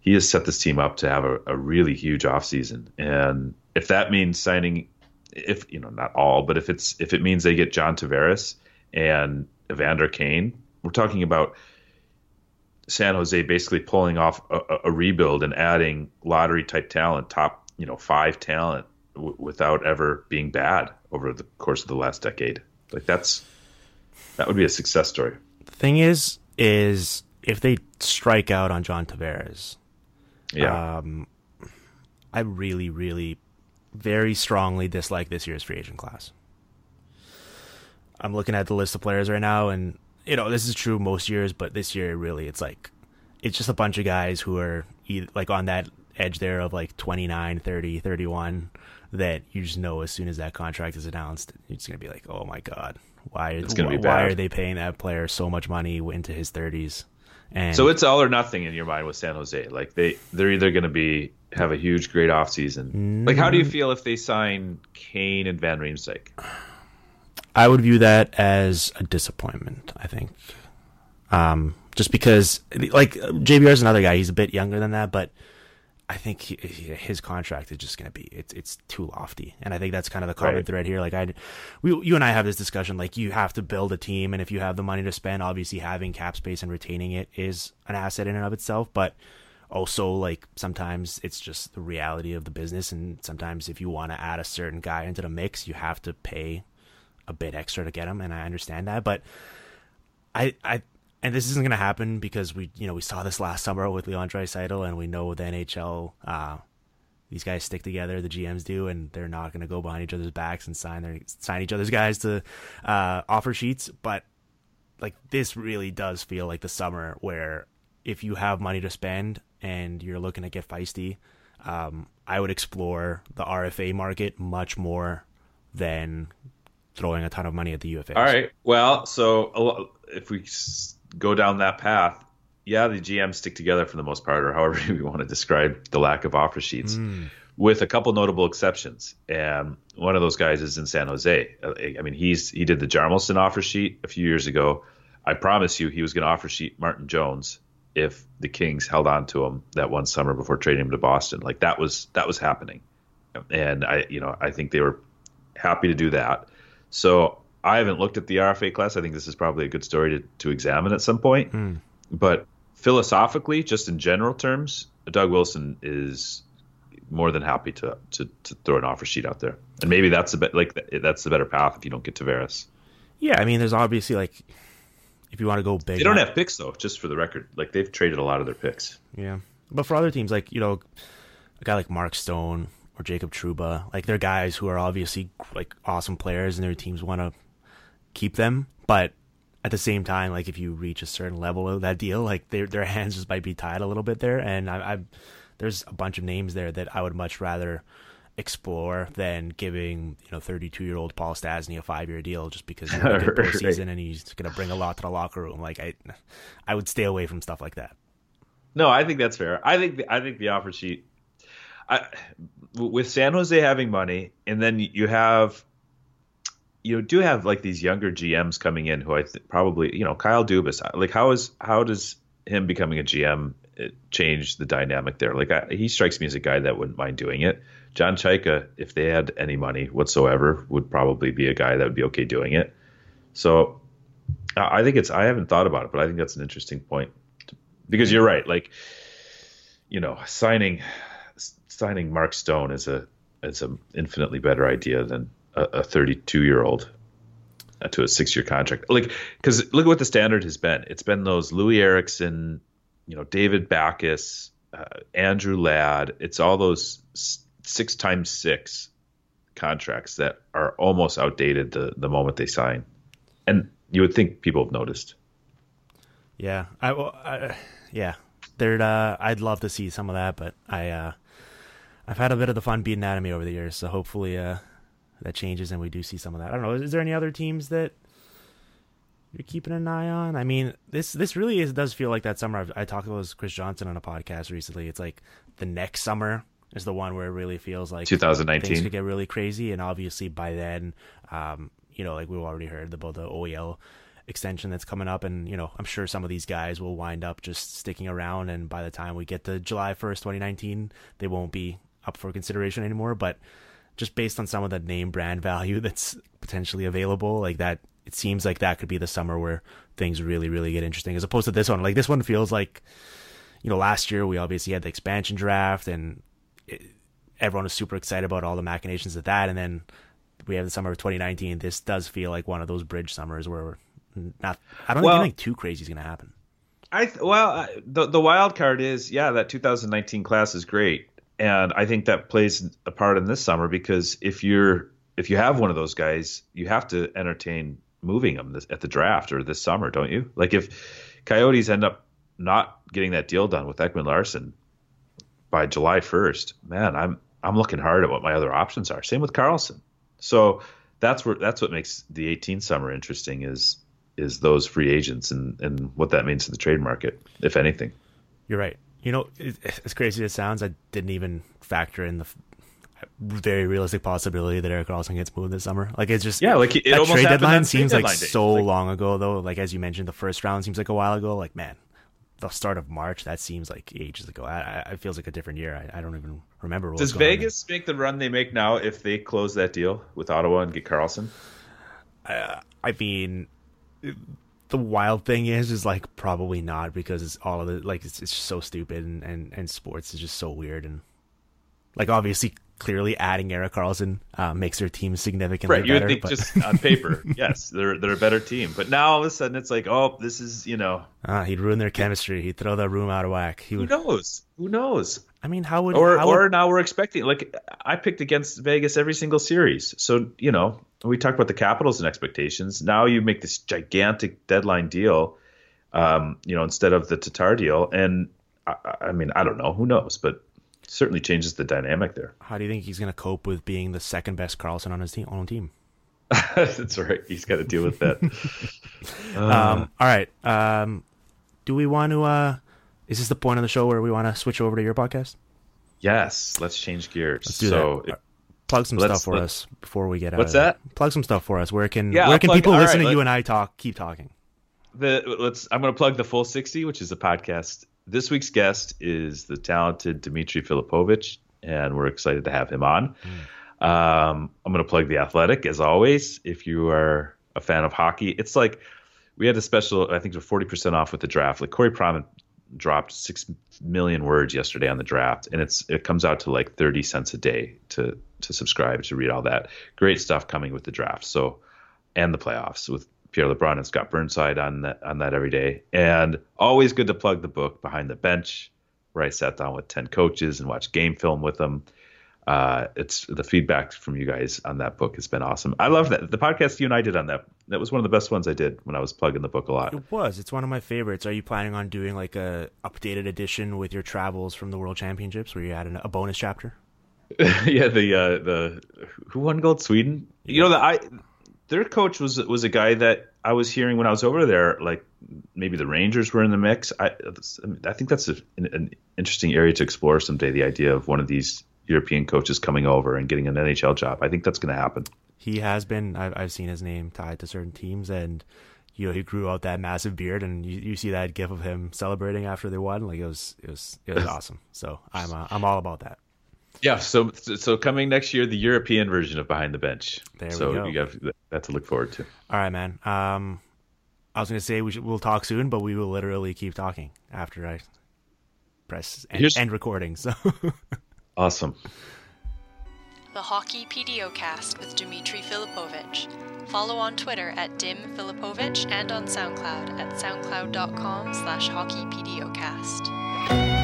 he has set this team up to have a, a really huge offseason. And if that means signing if you know not all, but if it's if it means they get John Tavares and Evander Kane, we're talking about San Jose basically pulling off a, a rebuild and adding lottery type talent, top you know five talent, w- without ever being bad over the course of the last decade. Like that's that would be a success story. The thing is, is if they strike out on John Tavares, yeah, um, I really, really very strongly dislike this year's free agent class. I'm looking at the list of players right now, and you know this is true most years, but this year really it's like it's just a bunch of guys who are either, like on that edge there of like 29, 30, 31 that you just know as soon as that contract is announced, it's gonna be like, oh my god, why? It's gonna why, be why are they paying that player so much money into his 30s? And so it's all or nothing in your mind with San Jose. Like they they're either going to be have a huge great offseason. Like how do you feel if they sign Kane and Van Riemsdyk? I would view that as a disappointment. I think, um, just because like JVR is another guy. He's a bit younger than that, but I think he, his contract is just going to be it's it's too lofty, and I think that's kind of the common Right. thread here. Like I, we you and I have this discussion. Like you have to build a team, and if you have the money to spend, obviously having cap space and retaining it is an asset in and of itself. But also, like sometimes it's just the reality of the business, and sometimes if you want to add a certain guy into the mix, you have to pay a bit extra to get him, and I understand that. But I, I, and this isn't going to happen because we, you know, we saw this last summer with Leon Draisaitl, and we know the NHL, uh, these guys stick together, the GMs do, and they're not going to go behind each other's backs and sign their sign each other's guys to uh, offer sheets. But like this really does feel like the summer where if you have money to spend and you're looking to get feisty, um, I would explore the RFA market much more than throwing a ton of money at the UFA. All right. Well, so if we go down that path, yeah, the GMs stick together for the most part, or however we want to describe the lack of offer sheets, with a couple notable exceptions. And one of those guys is in San Jose. Uh, I mean, he's he did the Hjalmarsson offer sheet a few years ago. I promise you, he was going to offer sheet Martin Jones if the Kings held on to him that one summer before trading him to Boston. Like that was that was happening, and I you know I think they were happy to do that. So I haven't looked at the RFA class. I think this is probably a good story to, to examine at some point. Hmm. But philosophically, just in general terms, Doug Wilson is more than happy to, to, to throw an offer sheet out there. And maybe that's the be- like that's the better path if you don't get Tavares. Yeah, I mean, there's obviously like, if you want to go big, They don't on- have picks though, just for the record. Like they've traded a lot of their picks. Yeah, but for other teams, like you know, a guy like Mark Stone or Jacob Trouba, like they're guys who are obviously like awesome players, and their teams want to keep them. But at the same time, like if you reach a certain level of that deal, like their their hands just might be tied a little bit there. And I, I there's a bunch of names there that I would much rather explore than giving you know 32 year old Paul Stastny a five year deal just because he's going to Right. postseason and he's going to bring a lot to the locker room. Like I, I would stay away from stuff like that. No, I think that's fair. I think the, I think the offer sheet, I, with San Jose having money, and then you have, you know, do have like these younger GMs coming in who I th- probably you know Kyle Dubas. Like how is how does him becoming a GM uh, change the dynamic there? Like I, he strikes me as a guy that wouldn't mind doing it. John Chayka, if they had any money whatsoever, would probably be a guy that would be okay doing it. So I think it's I haven't thought about it, but I think that's an interesting point because you're right. Like, you know, signing signing Mark Stone is a is an infinitely better idea than a, a 32 year old to a six year contract. Like, because look at what the standard has been. It's been those Loui Eriksson, you know, David Backes, uh, Andrew Ladd. It's all those six times six contracts that are almost outdated the the moment they sign, and you would think people have noticed. Yeah, I, I yeah, there. Uh, I'd love to see some of that, but I, uh, I've had a bit of the fun beating at me over the years, so hopefully, uh, that changes and we do see some of that. I don't know. Is, there any other teams that you're keeping an eye on? I mean, this this really is, does feel like that summer. I've, I talked with Chris Johnston on a podcast recently. It's like the next summer is the one where it really feels like 2019 things could get really crazy, and obviously by then, um, you know, like we've already heard about the OEL extension that's coming up, and you know, I'm sure some of these guys will wind up just sticking around, and by the time we get to July 1st, 2019, they won't be up for consideration anymore. But just based on some of the name brand value that's potentially available, like that it seems like that could be the summer where things really, really get interesting as opposed to this one. Like this one feels like, you know, last year we obviously had the expansion draft and it, everyone was super excited about all the machinations of that. And then we have the summer of 2019. This does feel like one of those bridge summers where not, I don't well, think anything too crazy is going to happen. I th- well, the the wild card is yeah that 2019 class is great, and I think that plays a part in this summer because if you're if you have one of those guys, you have to entertain moving them this, at the draft or this summer, don't you? Like if Coyotes end up not getting that deal done with Ekman-Larsson by July 1st, man, I'm I'm looking hard at what my other options are. Same with Carlson. So that's where that's what makes the 18 summer interesting is is those free agents and and what that means to the trade market, if anything. You're right. You know, as crazy as it sounds, I didn't even factor in the very realistic possibility that Erik Karlsson gets moved this summer. Like it's just yeah, like it that trade deadline seems like so day. long ago though. Like as you mentioned, the first round seems like a while ago. Like man, the start of March that seems like ages ago. I, I it feels like a different year. I, I don't even remember. Does Vegas make the run they make now if they close that deal with Ottawa and get Karlsson? Uh, I mean. The wild thing is is like probably not because it's all of it like it's, it's so stupid and, and and sports is just so weird and like obviously clearly adding Erik Karlsson uh, makes their team significantly right. You better. would think but... just on paper, yes, they're they're a better team. But now all of a sudden it's like, oh, this is you know, uh, he'd ruin their chemistry. He'd throw that room out of whack. He would... Who knows? Who knows? I mean, how would or how or would... now we're expecting like I picked against Vegas every single series, so you know we talked about the Capitals and expectations. Now you make this gigantic deadline deal, um, you know, instead of the Tatar deal, and I, I mean I don't know, who knows, but certainly changes the dynamic there. How do you think he's going to cope with being the second best Karlsson on his team? On team. That's right. He's got to deal with that. uh. um, all right. Um, do we want to? Uh, is this the point of the show where we want to switch over to your podcast? Yes. Let's change gears. Let's do so, that. Plug some stuff for us before we get out. What's that? Plug some stuff for us. Where can yeah, where I'll can plug, people listen right, to you and I talk? Keep talking. The let's. I'm going to plug the full sixty, which is a podcast this week's guest is the talented Dmitry Filipovich, and we're excited to have him on. Mm. Um, I'm going to plug the Athletic as always. If you are a fan of hockey, it's like we had a special. I think we're 40% off with the draft. Like Corey Pronman dropped six million words yesterday on the draft, and it's it comes out to like 30 cents a day to to subscribe to read all that. Great stuff coming with the draft. So and the playoffs with Pierre LeBrun and Scott Burnside on that on that every day. And always good to plug the book Behind the Bench, where I sat down with ten coaches and watched game film with them. Uh, it's the feedback from you guys on that book has been awesome. I love that the podcast you and I did on that. That was one of the best ones I did when I was plugging the book a lot. It was. It's one of my favorites. Are you planning on doing like a updated edition with your travels from the World Championships, where you add an, a bonus chapter? yeah, the uh, the who won gold Sweden. Yeah. You know that I their coach was was a guy that I was hearing when I was over there. Like maybe the Rangers were in the mix. I I think that's a, an interesting area to explore someday. The idea of one of these European coaches coming over and getting an NHL job. I think that's going to happen. He has been. I've, I've seen his name tied to certain teams, and you know he grew out that massive beard, and you, you see that gif of him celebrating after they won. Like it was it was it was awesome. So I'm uh, I'm all about that. Yeah, so so coming next year, the European version of Behind the Bench. There so we go. So you got that to look forward to. All right, man. Um, I was gonna say we should, we'll talk soon, but we will literally keep talking after I press end, end recording. So awesome. The Hockey PDOcast with Dmitry Filipovich. Follow on Twitter at Dim Filipovich and on SoundCloud at soundcloud.com slash hockeypdocast.